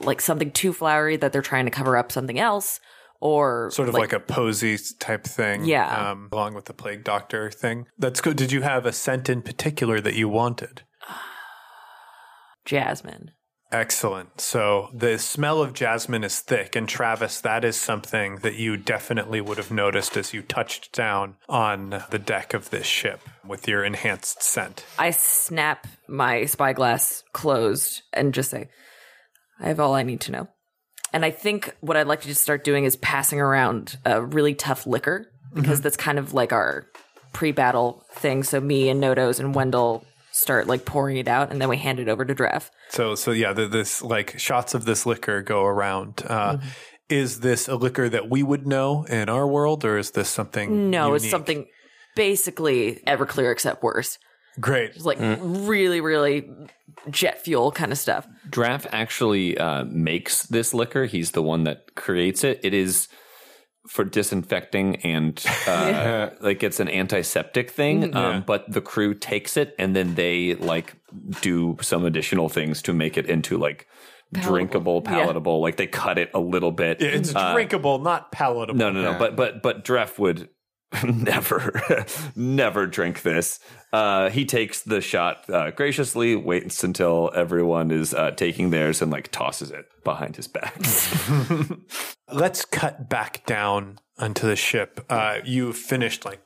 like something too flowery that they're trying to cover up something else, or Sort of like, a posy type thing. Yeah. Um, along with the plague doctor thing. That's good. Did you have a scent in particular that you wanted? Jasmine. Excellent. So the smell of jasmine is thick. And Travis, that is something that you definitely would have noticed as you touched down on the deck of this ship with your enhanced scent. I snap my spyglass closed and just say, I have all I need to know. And I think what I'd like to just start doing is passing around a really tough liquor because mm-hmm. that's kind of like our pre battle thing. So me and Nodos and Wendell start like pouring it out and then we hand it over to Dref. So, so yeah, the, this like shots of this liquor go around. Uh, Is this a liquor that we would know in our world, or is this something? No, it's something basically Everclear except worse. great. It's like really, really jet fuel kind of stuff. Dref actually uh, makes this liquor. He's the one that creates it. It is for disinfecting and uh, like it's an antiseptic thing. Um, but the crew takes it and then they like do some additional things to make it into like drinkable, Yeah. palatable. Like they cut it a little bit. It's drinkable, not palatable. No, no, no. But but but Dref would never never drink this. Uh, he takes the shot uh, graciously, waits until everyone is uh, taking theirs, and like tosses it behind his back. Let's cut back down onto the ship. Uh, you finished like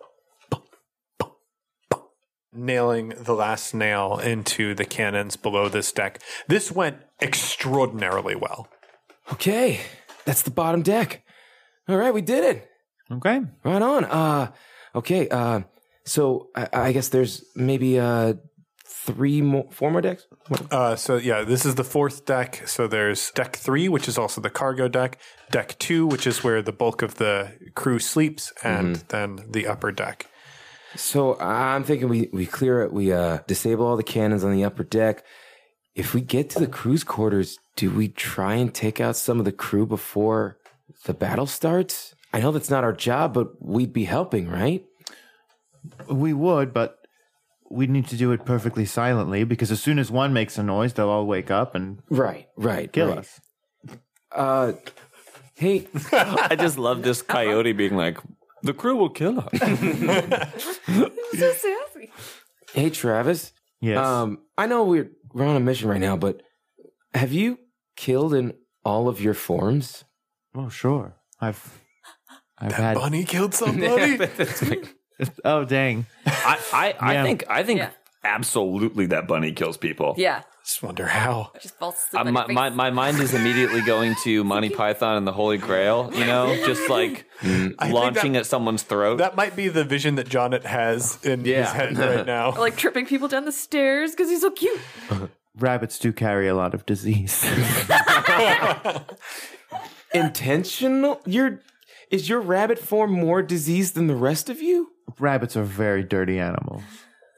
nailing the last nail into the cannons below this deck. This went extraordinarily well. Okay, that's the bottom deck. All right, we did it. Okay. Right on. Uh, okay. Uh, so I, I guess there's maybe uh three more, four more decks. Uh, so yeah, this is the fourth deck. So there's deck three, which is also the cargo deck. Deck two, which is where the bulk of the crew sleeps, and then the upper deck. So I'm thinking we, we clear it, we uh, disable all the cannons on the upper deck. If we get to the crew's quarters, do we try and take out some of the crew before the battle starts? I know that's not our job, but we'd be helping, right? We would, but we need to do it perfectly silently because as soon as one makes a noise, they'll all wake up and Right, right. kill right. us. Uh, hey, I just love this coyote being like, the crew will kill us. so sassy. hey, Travis. Yes. Um, I know we're we're on a mission right now, but have you killed in all of your forms? oh, sure. I've I've That had. bunny killed somebody. Oh, dang. I, I, I Yeah. think I think Yeah. absolutely that bunny kills people. Yeah. Just wonder how. Just falls Uh, my, my, my mind is immediately going to Monty Python and the Holy Grail, you know, just like think launching that- at someone's throat. That might be the vision that Jonnet has in his head right now. like tripping people down the stairs because he's so cute. Rabbits do carry a lot of disease. Intentional? Your is your rabbit form more diseased than the rest of you? Rabbits are very dirty animals.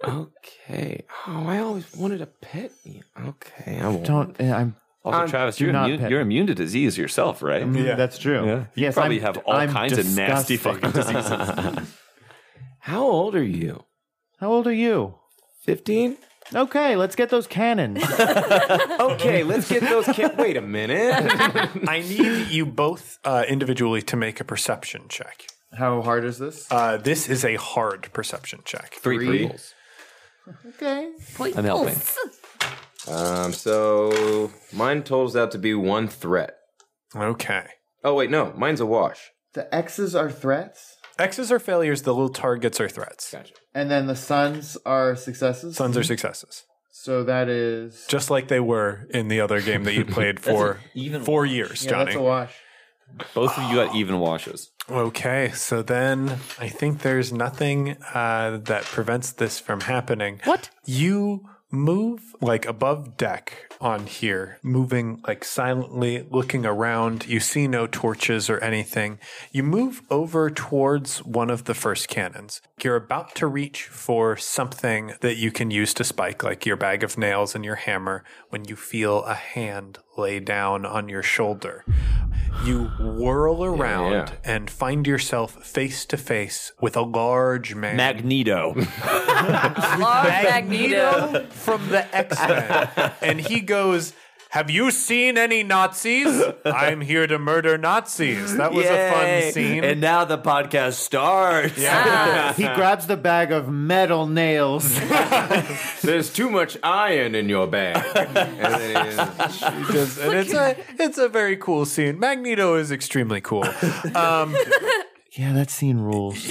Okay. Oh, I always wanted a pet. Okay, I won't. Don't. eh, I'm. also, Um, Travis, do you're not immune, pet you're immune to disease yourself, right? Yeah. That's true. Yeah. You Yes, probably I'm- have all I'm kinds of nasty disgusting. fucking diseases. How old are you? How old are you? Fifteen. Okay, let's get those cannons. Okay, let's get those. Ca- Wait a minute. I need you both uh, individually to make a perception check. How hard is this? Uh, this is a hard perception check. Three purples. Okay. I'm helping. um. So mine totals out to be one threat. Okay. Oh wait, no, mine's a wash. The X's are threats, X's are failures, the little targets are threats. Gotcha. and then the suns are successes. Suns are successes. So that is. Just like they were in the other game that you played for even four years, Yeah, Johnny. that's a wash. Both of you got even washes. Okay, so then I think there's nothing uh, that prevents this from happening. What? You move like above deck on here, moving like silently, looking around. You see no torches or anything. You move over towards one of the first cannons. You're about to reach for something that you can use to spike, like your bag of nails and your hammer, when you feel a hand lay down on your shoulder. You whirl around yeah. and find yourself face to face with a large man. Magneto. Large Magneto. From the X Men. and he goes, Have you seen any Nazis? I'm here to murder Nazis. That was a fun scene. And now the podcast starts. Yeah. he grabs the bag of metal nails. There's too much iron in your bag. and then he is- and it's a it's a very cool scene. Magneto is extremely cool. Um, yeah, that scene rules.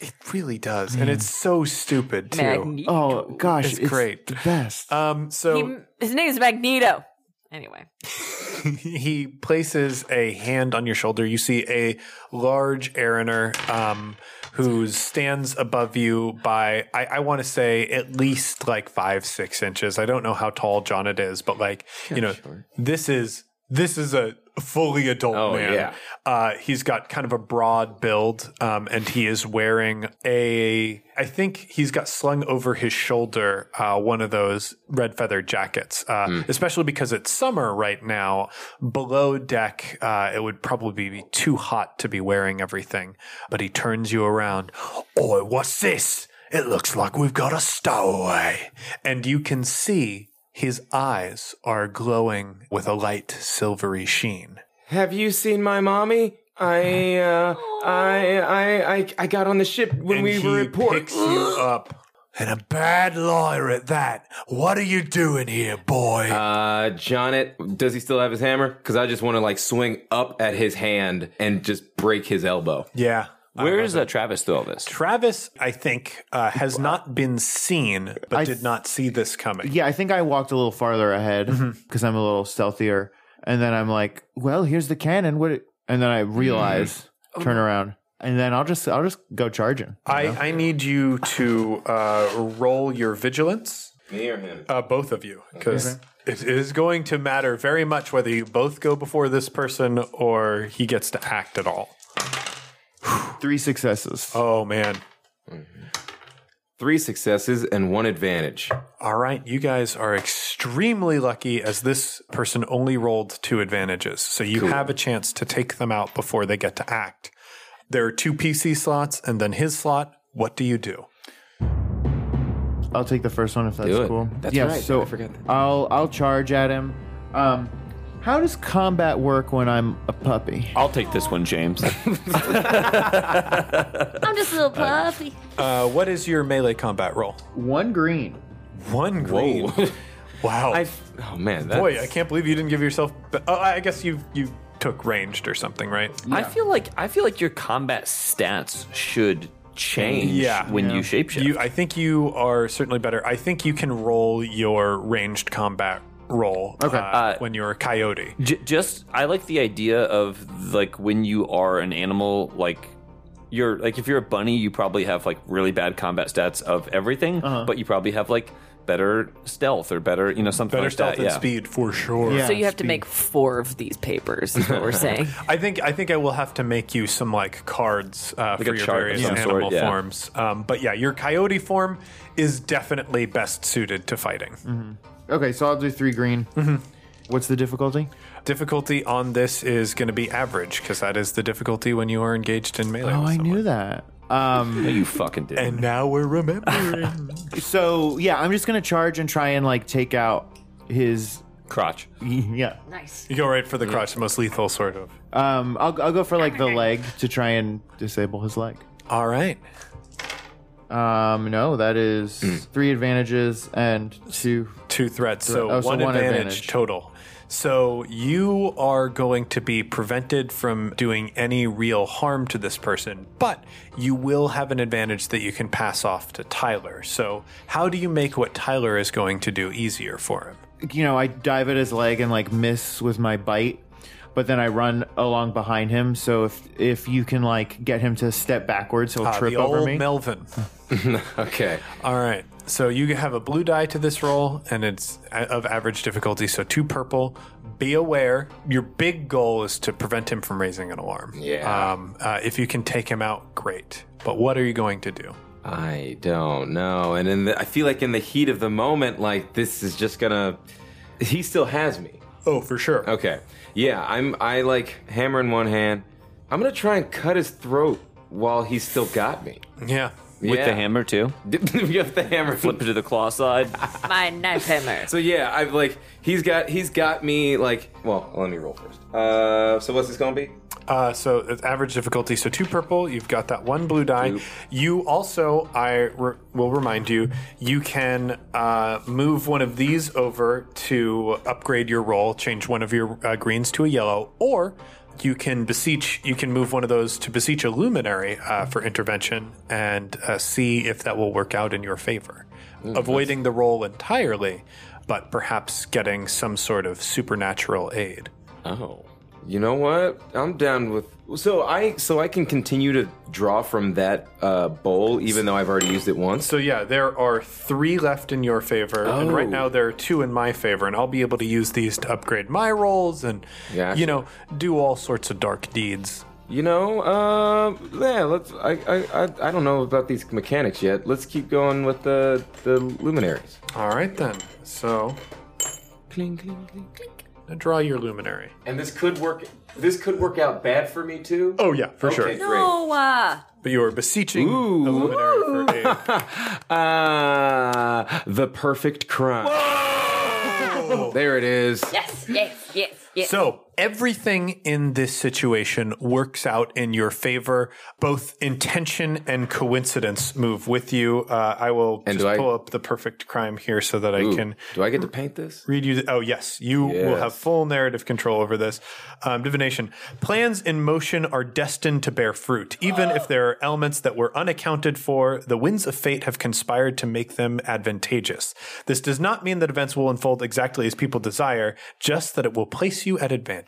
It really does, and it's so stupid too. Magneto. Oh gosh, It's great. The best. Um, so He- his name is Magneto. Anyway, he places a hand on your shoulder. You see a large Ariner um, who stands above you by, I, I want to say, at least like five, six inches. I don't know how tall Jonnet is, but like, you know, this is this is a fully adult Oh, man. yeah. Uh, he's got kind of a broad build, um, and he is wearing a. I think he's got slung over his shoulder uh, one of those red feather jackets, uh, especially because it's summer right now. Below deck, uh, it would probably be too hot to be wearing everything. But he turns you around. Oh, what's this? It looks like we've got a stowaway, and you can see his eyes are glowing with a light silvery sheen. Have you seen my mommy? I uh, I I I I got on the ship when and we he were at port. picks you up. And a bad liar at that. What are you doing here, boy? Uh, Jonet, does he still have his hammer? Because I just want to like swing up at his hand and just break his elbow. yeah. Where is uh, Travis through all this? Travis, I think, uh, has not been seen, but I did not see this coming. yeah, I think I walked a little farther ahead because I'm a little stealthier, and then I'm like, "Well, here's the cannon." What? And then I realize, turn around, and then I'll just I'll just go charging. I, I need you to uh, roll your vigilance, Me or him? uh, both of you, because it is going to matter very much whether you both go before this person or he gets to act at all. Three successes. Oh man. Three successes and one advantage. All right, you guys are extremely lucky as this person only rolled two advantages. So you have a chance to take them out before they get to act. There are two PC slots and then his slot. What do you do? I'll take the first one if that's Do it. cool. That's yeah, right. So I forgot that. I'll I'll charge at him. Um, how does combat work when I'm a puppy? I'll take this one, James. I'm just a little puppy. Uh, what is your melee combat roll? One green. One green. Wow. I, oh man, that's, Boy, I can't believe you didn't give yourself. Oh, I guess you you took ranged or something, right? I feel like I feel like your combat stats should change Yeah. when you shapeshift. You, I think you are certainly better. I think you can roll your ranged combat roll Okay. uh, Uh, when you're a coyote. J- just I like the idea of like when you are an animal, like you're like if you're a bunny, you probably have like really bad combat stats of everything, Uh-huh. but you probably have like better stealth or better, you know, something Better like stealth that. and yeah. speed for sure. Yeah. So you have to make four of these papers, is what we're saying. I think I think I will have to make you some like cards uh, for your chart of various some sort, animal yeah. forms. Um, but yeah, your coyote form is definitely best suited to fighting. Mm-hmm. Okay, so I'll do three green. What's the difficulty? Difficulty on this is going to be average because that is the difficulty when you are engaged in melee. Oh, with I someone. knew that. Um, No, you fucking did. And now we're remembering. so yeah, I'm just gonna charge and try and like take out his. crotch. Yeah. Nice. you go right for the crotch, the most lethal sort of. Um, I'll I'll go for like the leg to try and disable his leg. All right. Um, no, that is three advantages and two. Two threats, so, Oh, so one, one advantage, advantage. total. So you are going to be prevented from doing any real harm to this person, but you will have an advantage that you can pass off to Tyler. So how do you make what Tyler is going to do easier for him? You know, I dive at his leg and like miss with my bite, but then I run along behind him. So if if you can like get him to step backwards, he'll Ah, trip the over old me. Melvin. okay. All right. So you have a blue die to this roll, and it's a- of average difficulty, so two purple. Be aware, your big goal is to prevent him from raising an alarm. Yeah. Um, uh, if you can take him out, great. But what are you going to do? I don't know. And in the, I feel like in the heat of the moment, like this is just gonna. He still has me. Oh, for sure. Okay. Yeah, I'm. I like hammer in one hand. I'm gonna try and cut his throat while he's still got me. Yeah. With Yeah. the hammer too. we have the hammer. Flip it to the claw side. My knife hammer. So yeah, I've like he's got he's got me like. Well, let me roll first. Uh, so what's this gonna be? Uh, so it's average difficulty. So two purple. You've got that one blue die. Two. You also, I re- will remind you, you can uh, move one of these over to upgrade your roll, change one of your uh, greens to a yellow, or you can beseech. You can move one of those to beseech a luminary uh, for intervention and uh, see if that will work out in your favor, avoiding the roll entirely, but perhaps getting some sort of supernatural aid. Oh. You know what? I'm down with. So I so I can continue to draw from that uh, bowl even though I've already used it once. So yeah, there are three left in your favor, and right Oh. now there are two in my favor, and I'll be able to use these to upgrade my rolls and Gotcha. you know do all sorts of dark deeds. You know, uh, yeah. Let's. I, I, I, I don't know about these mechanics yet. Let's keep going with the the luminaries. All right then. So Cling, cling, cling, cling. now draw your luminary. And this could work. This could work out bad for me too. Oh yeah, for Okay, sure. great. No, uh, But you are beseeching the luminary for aid. Ah, the perfect crime. There it is. yes, yes, yes, yes. So everything in this situation works out in your favor. Both intention and coincidence move with you. Uh, I will And just do I- pull up the perfect crime here so that I can do I get to paint this? read you. The, oh, yes. You will have full narrative control over this. Um, divination. Plans in motion are destined to bear fruit. Even if there are elements that were unaccounted for, the winds of fate have conspired to make them advantageous. This does not mean that events will unfold exactly as people desire, just that it will place you at advantage.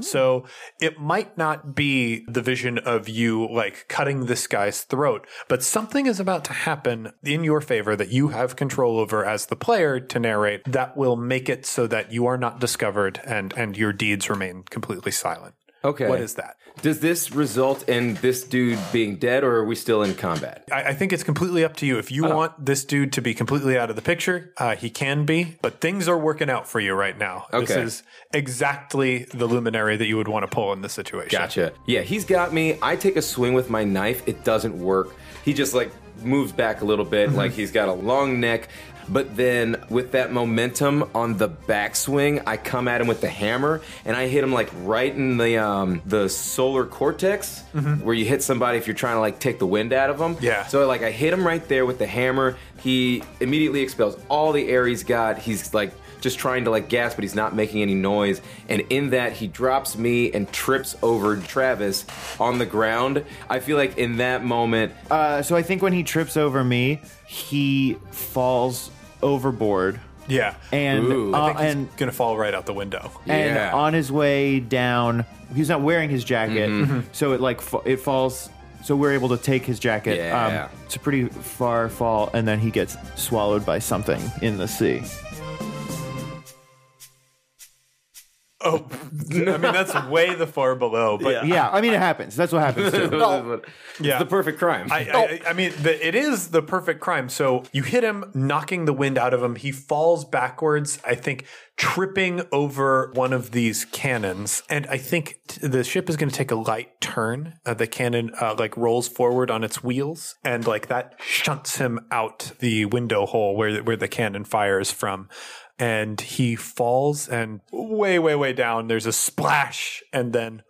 So it might not be the vision of you like cutting this guy's throat, but something is about to happen in your favor that you have control over as the player to narrate that will make it so that you are not discovered and and your deeds remain completely silent. Okay. What is that? Does this result in this dude being dead, or are we still in combat? I, I think it's completely up to you. If you want this dude to be completely out of the picture, uh, he can be, but things are working out for you right now. Okay. This is exactly the luminary that you would want to pull in this situation. Gotcha. Yeah, he's got me. I take a swing with my knife. It doesn't work. He just like moves back a little bit, like he's got a long neck. But then with that momentum on the backswing, I come at him with the hammer and I hit him like right in the um, the solar cortex, where you hit somebody if you're trying to like take the wind out of them. Yeah. So like I hit him right there with the hammer. He immediately expels all the air he's got. He's like just trying to like gasp, but he's not making any noise. And in that, he drops me and trips over Travis on the ground. I feel like in that moment, Uh, so I think when he trips over me, he falls overboard, Yeah. and Ooh. uh, I think he's and going to fall right out the window. and Yeah. on his way down, he's not wearing his jacket, Mm-hmm. so it like fa- it falls. So we're able to take his jacket. Yeah. Um, it's a pretty far fall, and then he gets swallowed by something in the sea. Oh, I mean, that's way the far below, but Yeah, I mean it happens. That's what happens too. yeah. the perfect crime. I, I, I mean, the, it is the perfect crime. So you hit him, knocking the wind out of him. He falls backwards, I think, tripping over one of these cannons. And I think t- the ship is going to take a light turn. Uh, the cannon, uh, like, rolls forward on its wheels. And, like, that shunts him out the window hole where, where the cannon fires from. And he falls, and way, way, way down, there's a splash. And then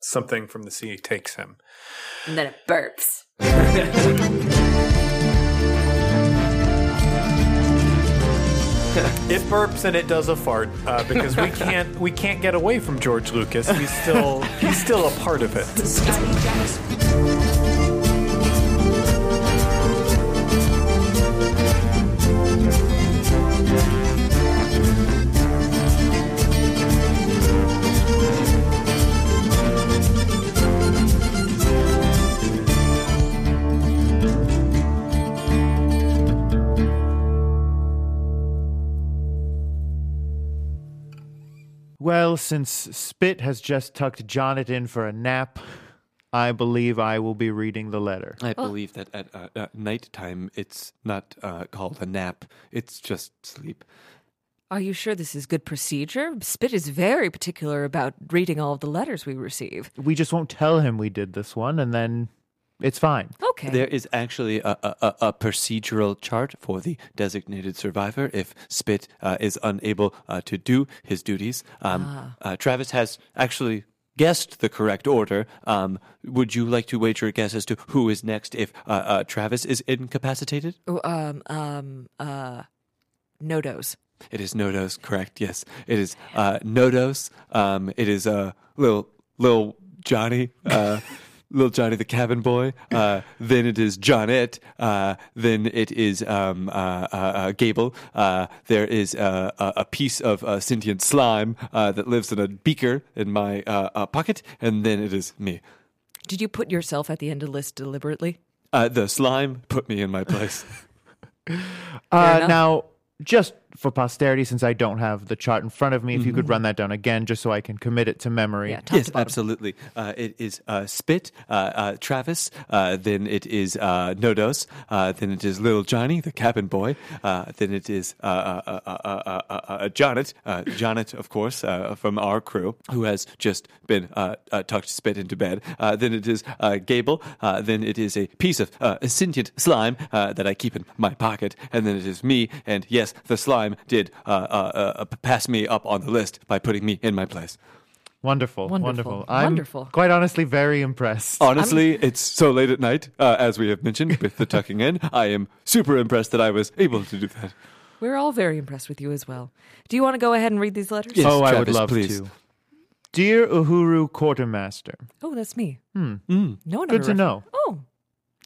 something from the sea takes him. And then it burps. It burps and it does a fart uh, because we can't we can't get away from George Lucas. He's still he's still a part of it. Well, since Spit has just tucked Jonnet in for a nap, I believe I will be reading the letter. I believe that at uh, uh, nighttime it's not uh, called a nap; it's just sleep. Are you sure this is good procedure? Spit is very particular about reading all of the letters we receive. We just won't tell him we did this one, and then it's fine. Okay. There is actually a, a, a a procedural chart for the designated survivor if Spit uh, is unable uh, to do his duties. Um, uh, Travis has actually guessed the correct order. Um, would you like to wager a guess as to who is next if uh, uh, Travis is incapacitated? Oh, um, um, uh, Nodos. It is Nodos, correct? Yes, it is uh, Nodos. Um, it is uh, little little Johnny, uh, little Johnny the cabin boy. Uh, then it is Johnette. Uh, then it is um, uh, uh, uh, Gable. Uh, there is uh, a, a piece of uh, sentient slime uh, that lives in a beaker in my uh, uh, pocket, and then it is me. Did you put yourself at the end of the list deliberately? Uh, the slime put me in my place. Uh, now, just for posterity, since I don't have the chart in front of me, if you could run that down again, just so I can commit it to memory. Yeah, top yes, to bottom. absolutely. Uh, it is uh, Spit, uh, uh, Travis, uh, then it is uh, Nodos, uh, then it is Little Johnny, the cabin boy, uh, then it is uh, uh, uh, uh, uh, uh, uh, Jonet, uh, Jonet, of course, uh, from our crew, who has just been uh, uh, tucked Spit into bed. Uh, then it is uh, Gable, uh, then it is a piece of uh, sentient slime uh, that I keep in my pocket, and then it is me, and yes, the slime did uh, uh, uh, pass me up on the list by putting me in my place. Wonderful, Wonderful, wonderful. I'm wonderful. quite honestly very impressed. Honestly, it's so late at night, uh, as we have mentioned with the tucking in. I am super impressed that I was able to do that. We're all very impressed with you as well. Do you want to go ahead and read these letters? Yes, oh, I would Travis, love please. to. Dear Uhuru Quartermaster, Oh, that's me. Hmm. No one Good to ref- know. Oh,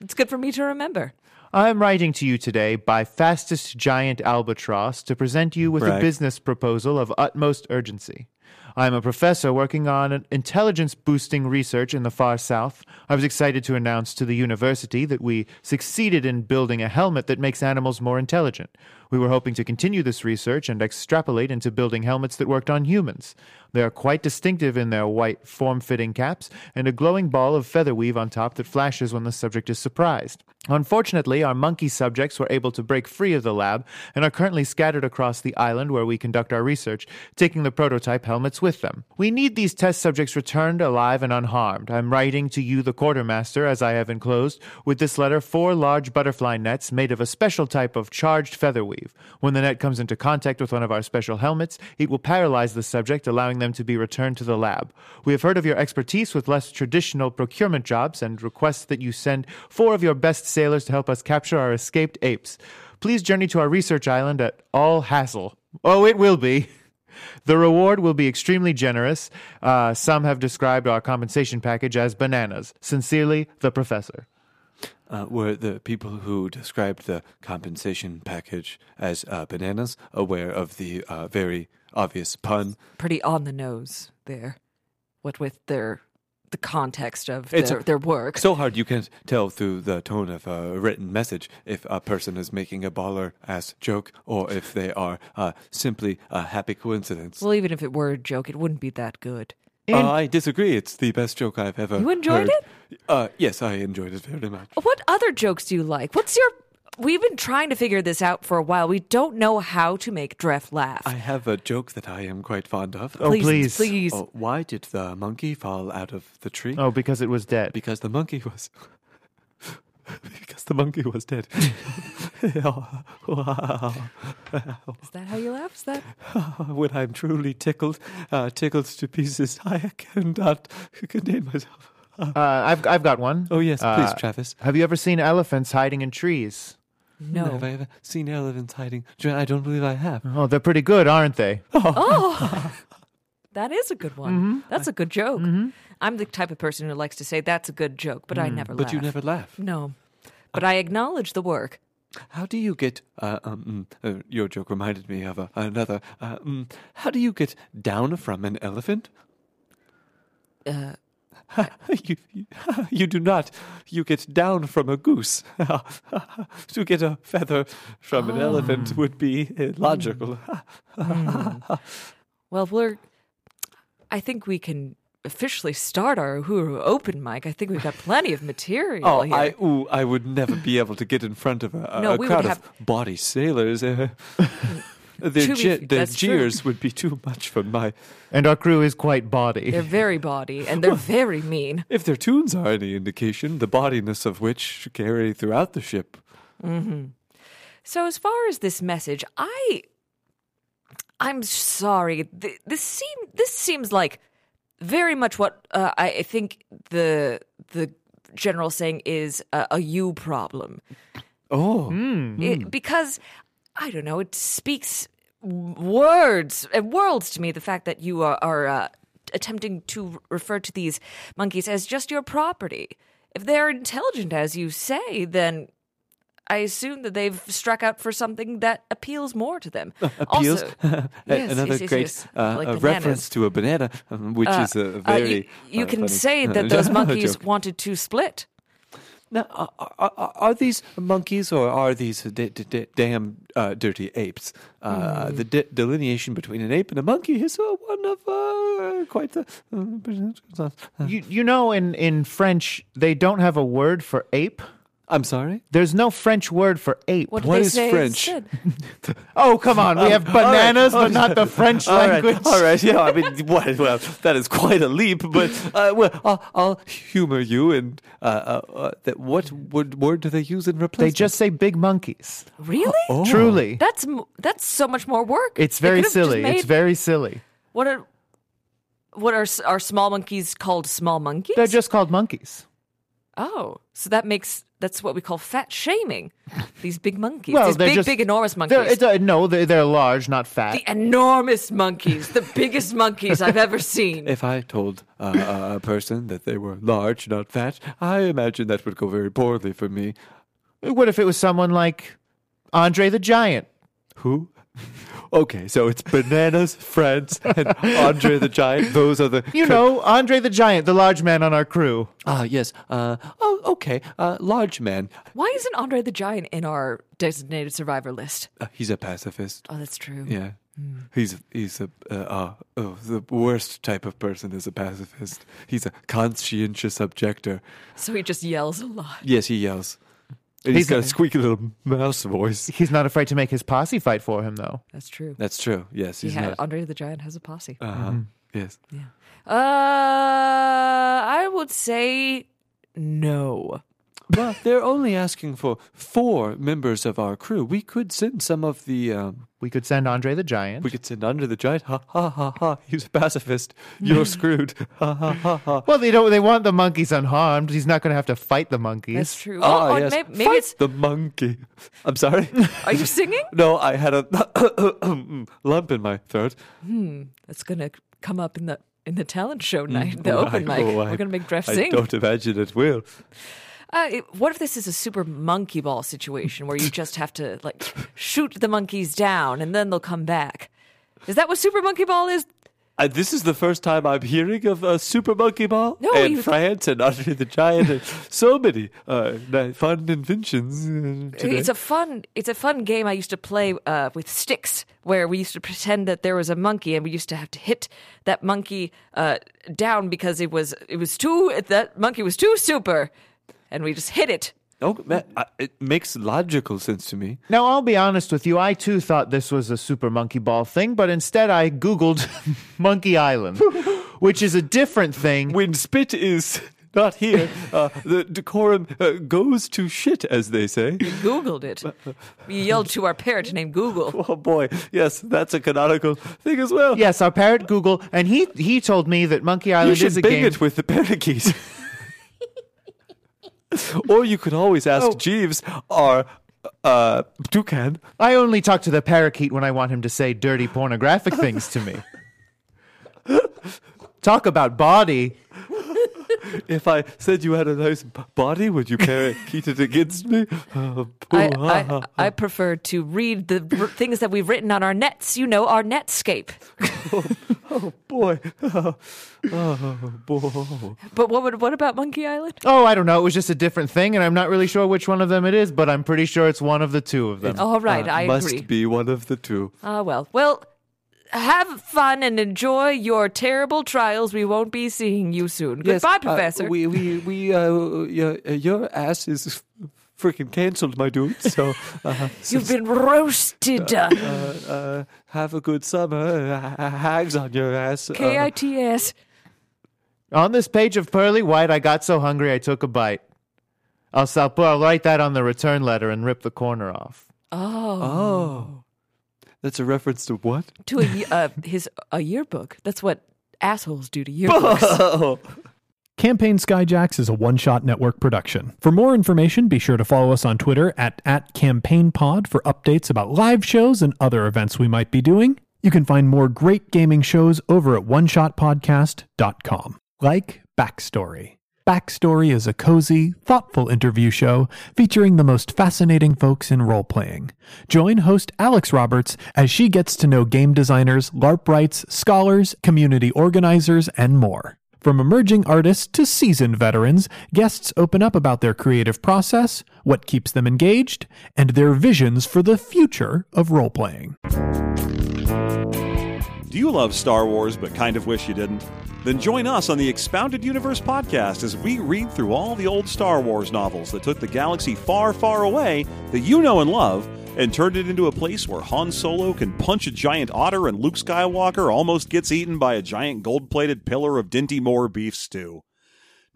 it's good for me to remember. I am writing to you today by fastest giant albatross to present you with a business proposal of utmost urgency. I am a professor working on intelligence boosting research in the far south. I was excited to announce to the university that we succeeded in building a helmet that makes animals more intelligent. We were hoping to continue this research and extrapolate into building helmets that worked on humans. They are quite distinctive in their white, form fitting caps and a glowing ball of feather weave on top that flashes when the subject is surprised. Unfortunately, our monkey subjects were able to break free of the lab and are currently scattered across the island where we conduct our research, taking the prototype helmets with them. We need these test subjects returned alive and unharmed. I'm writing to you, the quartermaster, as I have enclosed, with this letter, four large butterfly nets made of a special type of charged feather weave. When the net comes into contact with one of our special helmets, it will paralyze the subject, allowing them to be returned to the lab. We have heard of your expertise with less traditional procurement jobs and request that you send four of your best sailors to help us capture our escaped apes. Please journey to our research island at all hassle. Oh, it will be. The reward will be extremely generous. Uh, some have described our compensation package as bananas. Sincerely, the professor. Uh, were the people who described the compensation package as uh, bananas aware of the uh, very obvious pun? Pretty on the nose there. What with their the context of It's their, a- their work. So hard you can't tell through the tone of a written message if a person is making a baller ass joke or if they are uh, simply a happy coincidence. well, even if it were a joke, it wouldn't be that good. Uh, I disagree. It's the best joke I've ever. You enjoyed heard. Uh, yes, I enjoyed it very much. What other jokes do you like? What's your? We've been trying to figure this out for a while. We don't know how to make Dref laugh. I have a joke that I am quite fond of. Oh, please. please. Oh, why did the monkey fall out of the tree? Oh, because it was dead. Because the monkey was. because the monkey was dead. Is that how you laugh? Is that? when I'm truly tickled, uh, tickled to pieces, I cannot contain myself. Uh, I've, I've got one. Oh, yes, please, Uh, Travis. Have you ever seen elephants hiding in trees? No. Have I ever seen elephants hiding? I don't believe I have. Oh, they're pretty good, aren't they? Oh, that is a good one. Mm-hmm. That's a good joke. I'm the type of person who likes to say that's a good joke, but I never Mm, But laugh. you never laugh. No. But I acknowledge the work. How do you get? Uh, um, mm, uh, your joke reminded me of uh, another. Uh, mm, how do you get down from an elephant? You, you, you do not. You get down from a goose. to get a feather from an elephant ah. would be illogical. Hmm. well, we're. I think we can officially start our Uhuru open mic. I think we've got plenty of material Oh, here. I, ooh, I would never be able to get in front of a, a- No, a crowd have- of body sailors. Eh? Uh, their To be- je- their that's true. jeers would be too much for my. And our crew is quite body. They're very body and they're very mean. If their tunes are any indication, the bodiness of which carry throughout the ship. So as far as this message, I I'm sorry. Th- This seem this seems like very much what uh, I I think the the general saying is a, a you problem. Oh, It- because I don't know, it speaks w- words and worlds to me. The fact that you are, are uh, attempting to refer to these monkeys as just your property. If they're intelligent, as you say, then I assume that they've struck out for something that appeals more to them. appeals. Also, yes, Another yes, yes, great. Uh, Like a reference to a banana, which is a Uh, very. you, you uh, can funny, say uh, that those monkeys wanted to split. Now, are, are, are- these monkeys or are these d- d- d- damn uh, dirty apes? Uh, Hmm. The de- delineation between an ape and a monkey is uh, one of uh, quite the. Uh, You, you know, in, in French, they don't have a word for ape. I'm sorry. There's no French word for ape. What, did What they is say French? instead? Oh, come on. We have bananas, but not the French All right, language. all right. Yeah, I mean, well, well, that is quite a leap, but uh, well, I'll, I'll humor you. And uh, uh, uh, that what word, word do they use in replacement? They just say big monkeys. Really? Oh. Truly. That's m- that's so much more work. It's They very could've just silly. It's made- very silly. What are what are s- are small monkeys called? Small monkeys? They're just called monkeys. Oh, so that makes that's what we call fat shaming. These big monkeys, Well, these they're big, just- big, enormous They're, monkeys. a, no, they're, they're large, not fat. the enormous monkeys, the biggest monkeys I've ever seen. If I told uh, a person that they were large, not fat, I imagine that would go very poorly for me. what if it was someone like Andre the Giant? Who? Okay, so it's Bananas, Friends, and Andre the Giant. Those are the. You know, Andre the Giant, the large man on our crew. Ah, yes. Uh, oh, okay. Uh, large man. Why isn't Andre the Giant in our designated survivor list? Uh, he's a pacifist. Oh, that's true. Yeah. He's he's a uh, uh, oh, the worst type of person is a pacifist. He's a conscientious objector. So he just yells a lot. Yes, he yells. And He's he's got a a- squeaky little mouse voice. He's not afraid to make his posse fight for him, though. That's true. That's true. Yes, He he's had not. Andre the Giant has a posse. Uh-huh. Yes. Uh, I would say no. Well, they're only asking for four members of our crew. We could send some of the. Um, We could send Andre the Giant. we could send Under the Giant. Ha ha ha ha. He's a pacifist. You're screwed. Ha ha ha ha. well, they don't. They want the monkeys unharmed. He's not going to have to fight the monkeys. That's true. Ah, oh, yes. may- maybe, Fight it's. the monkey. I'm sorry. Are you singing? no, I had a lump in my throat. Hmm, That's gonna come up in the in the talent show night, the Oh, open I- mic. oh, I- We're gonna make Dref I sing. don't imagine it will. Uh, it- what if this is a super monkey ball situation where you just have to like shoot the monkeys down and then they'll come back? Is that what super monkey ball is? Uh, this is the first time I'm hearing of a Super Monkey Ball No, and you- France and Andre the Giant and so many uh, fun inventions. Uh, today. It's a fun. It's a fun game I used to play uh, with sticks, where we used to pretend that there was a monkey, and we used to have to hit that monkey uh, down because it was it was too that monkey was too super, and we just hit it. oh, man, I, it makes logical sense to me. Now, I'll be honest with you. I too thought this was a super monkey ball thing, but instead I Googled Monkey Island, which is a different thing. When Spit is not here, uh, the decorum uh, goes to shit, as they say. You Googled it. We yelled to our parrot named Google. Oh boy, yes, that's a canonical thing as well. Yes, our parrot Google, and he he told me that Monkey you Island should is a bing game. it with the parakeets. Or you could always ask Oh. Jeeves, or uh, toucan. I only talk to the parakeet when I want him to say dirty pornographic things to me. Talk about body. If I said you had a nice b- body, would you parakeet it against me? Uh, I, pooh, ha, ha. I, I prefer to read the r- things that we've written on our nets. You know, our Netscape. boy. Oh, oh, boy. But what would, what about Monkey Island? Oh, I don't know. It was just a different thing, and I'm not really sure which one of them it is, but I'm pretty sure it's one of the two of them. All right, Uh, I must agree. be one of the two. Ah, well. Well, have fun and enjoy your terrible trials. We won't be seeing you soon. Yes, Goodbye, uh, Professor. we, we, we, uh, your, your ass is freaking cancelled, my dude. So, uh, You've been roasted. uh, uh, have a good summer. Uh, hags on your ass. Uh, K I T S. On this page of Pearly White, I got so hungry I took a bite. I'll, I'll, I'll write that on the return letter and rip the corner off. oh. Oh. That's a reference to what? To a, uh, his a yearbook. That's what assholes do to yearbooks. Oh. Campaign Skyjacks is a one shot network production. For more information, be sure to follow us on Twitter at, at CampaignPod for updates about live shows and other events we might be doing. You can find more great gaming shows over at oneshotpodcast.com. Like Backstory. Backstory is a cozy, thoughtful interview show featuring the most fascinating folks in role playing. Join host Alex Roberts as she gets to know game designers, LARP writes, scholars, community organizers, and more. From emerging artists to seasoned veterans, guests open up about their creative process, what keeps them engaged, and their visions for the future of role playing. Do you love Star Wars but kind of wish you didn't? Then join us on the Expounded Universe podcast as we read through all the old Star Wars novels that took the galaxy far, far away that you know and love and turned it into a place where Han Solo can punch a giant otter and Luke Skywalker almost gets eaten by a giant gold plated pillar of Dinty Moore beef stew.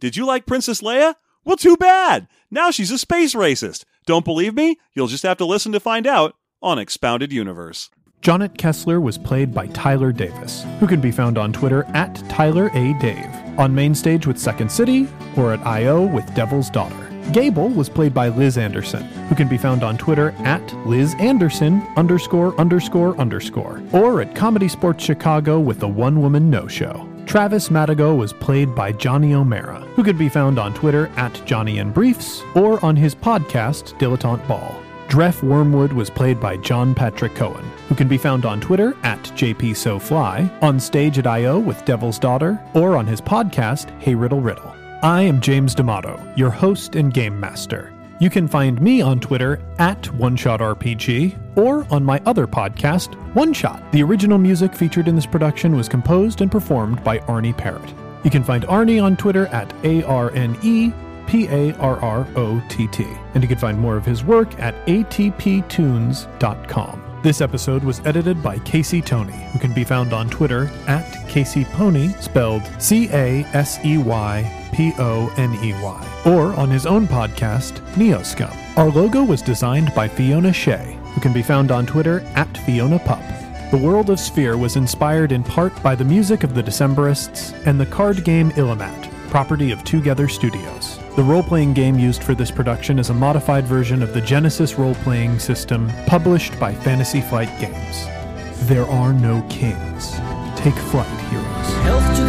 Did you like Princess Leia? Well, too bad! Now she's a space racist. Don't believe me? You'll just have to listen to find out on Expounded Universe. Jonnet Kessler was played by Tyler Davis, who can be found on Twitter at Tyler A. Dave, on Mainstage with Second City, or at I.O. with Devil's Daughter. Gable was played by Liz Anderson, who can be found on Twitter at Liz Anderson underscore underscore underscore, or at Comedy Sports Chicago with the One Woman No Show. Travis Madigo was played by Johnny O'Mara, who can be found on Twitter at Johnny and Briefs, or on his podcast, Dilettante Ball. Dref Wormwood was played by John Patrick Cohen, who can be found on Twitter at JPSoFly, on stage at I.O. with Devil's Daughter, or on his podcast, Hey Riddle Riddle. I am James D'Amato, your host and game master. You can find me on Twitter at OneShotRPG or on my other podcast, One Shot. The original music featured in this production was composed and performed by Arne Parrott. You can find Arne on Twitter at A R N E P A R R O T T. And you can find more of his work at atptunes.com. This episode was edited by Casey Poney, who can be found on Twitter at Casey Poney, spelled C A S E Y P O N E Y, or on his own podcast, Neoscum. Our logo was designed by Fiona Shea, who can be found on Twitter at Fiona Pup. The world of Sphere was inspired in part by the music of the Decemberists and the card game Illimat, property of Together Studios. The role playing game used for this production is a modified version of the Genesys role playing system published by Fantasy Flight Games. There are no kings. Take flight, heroes.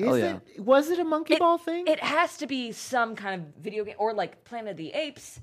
Oh, Is oh yeah. it? Was it a monkey It- ball thing? It has to be some kind of video game or like Planet of the Apes.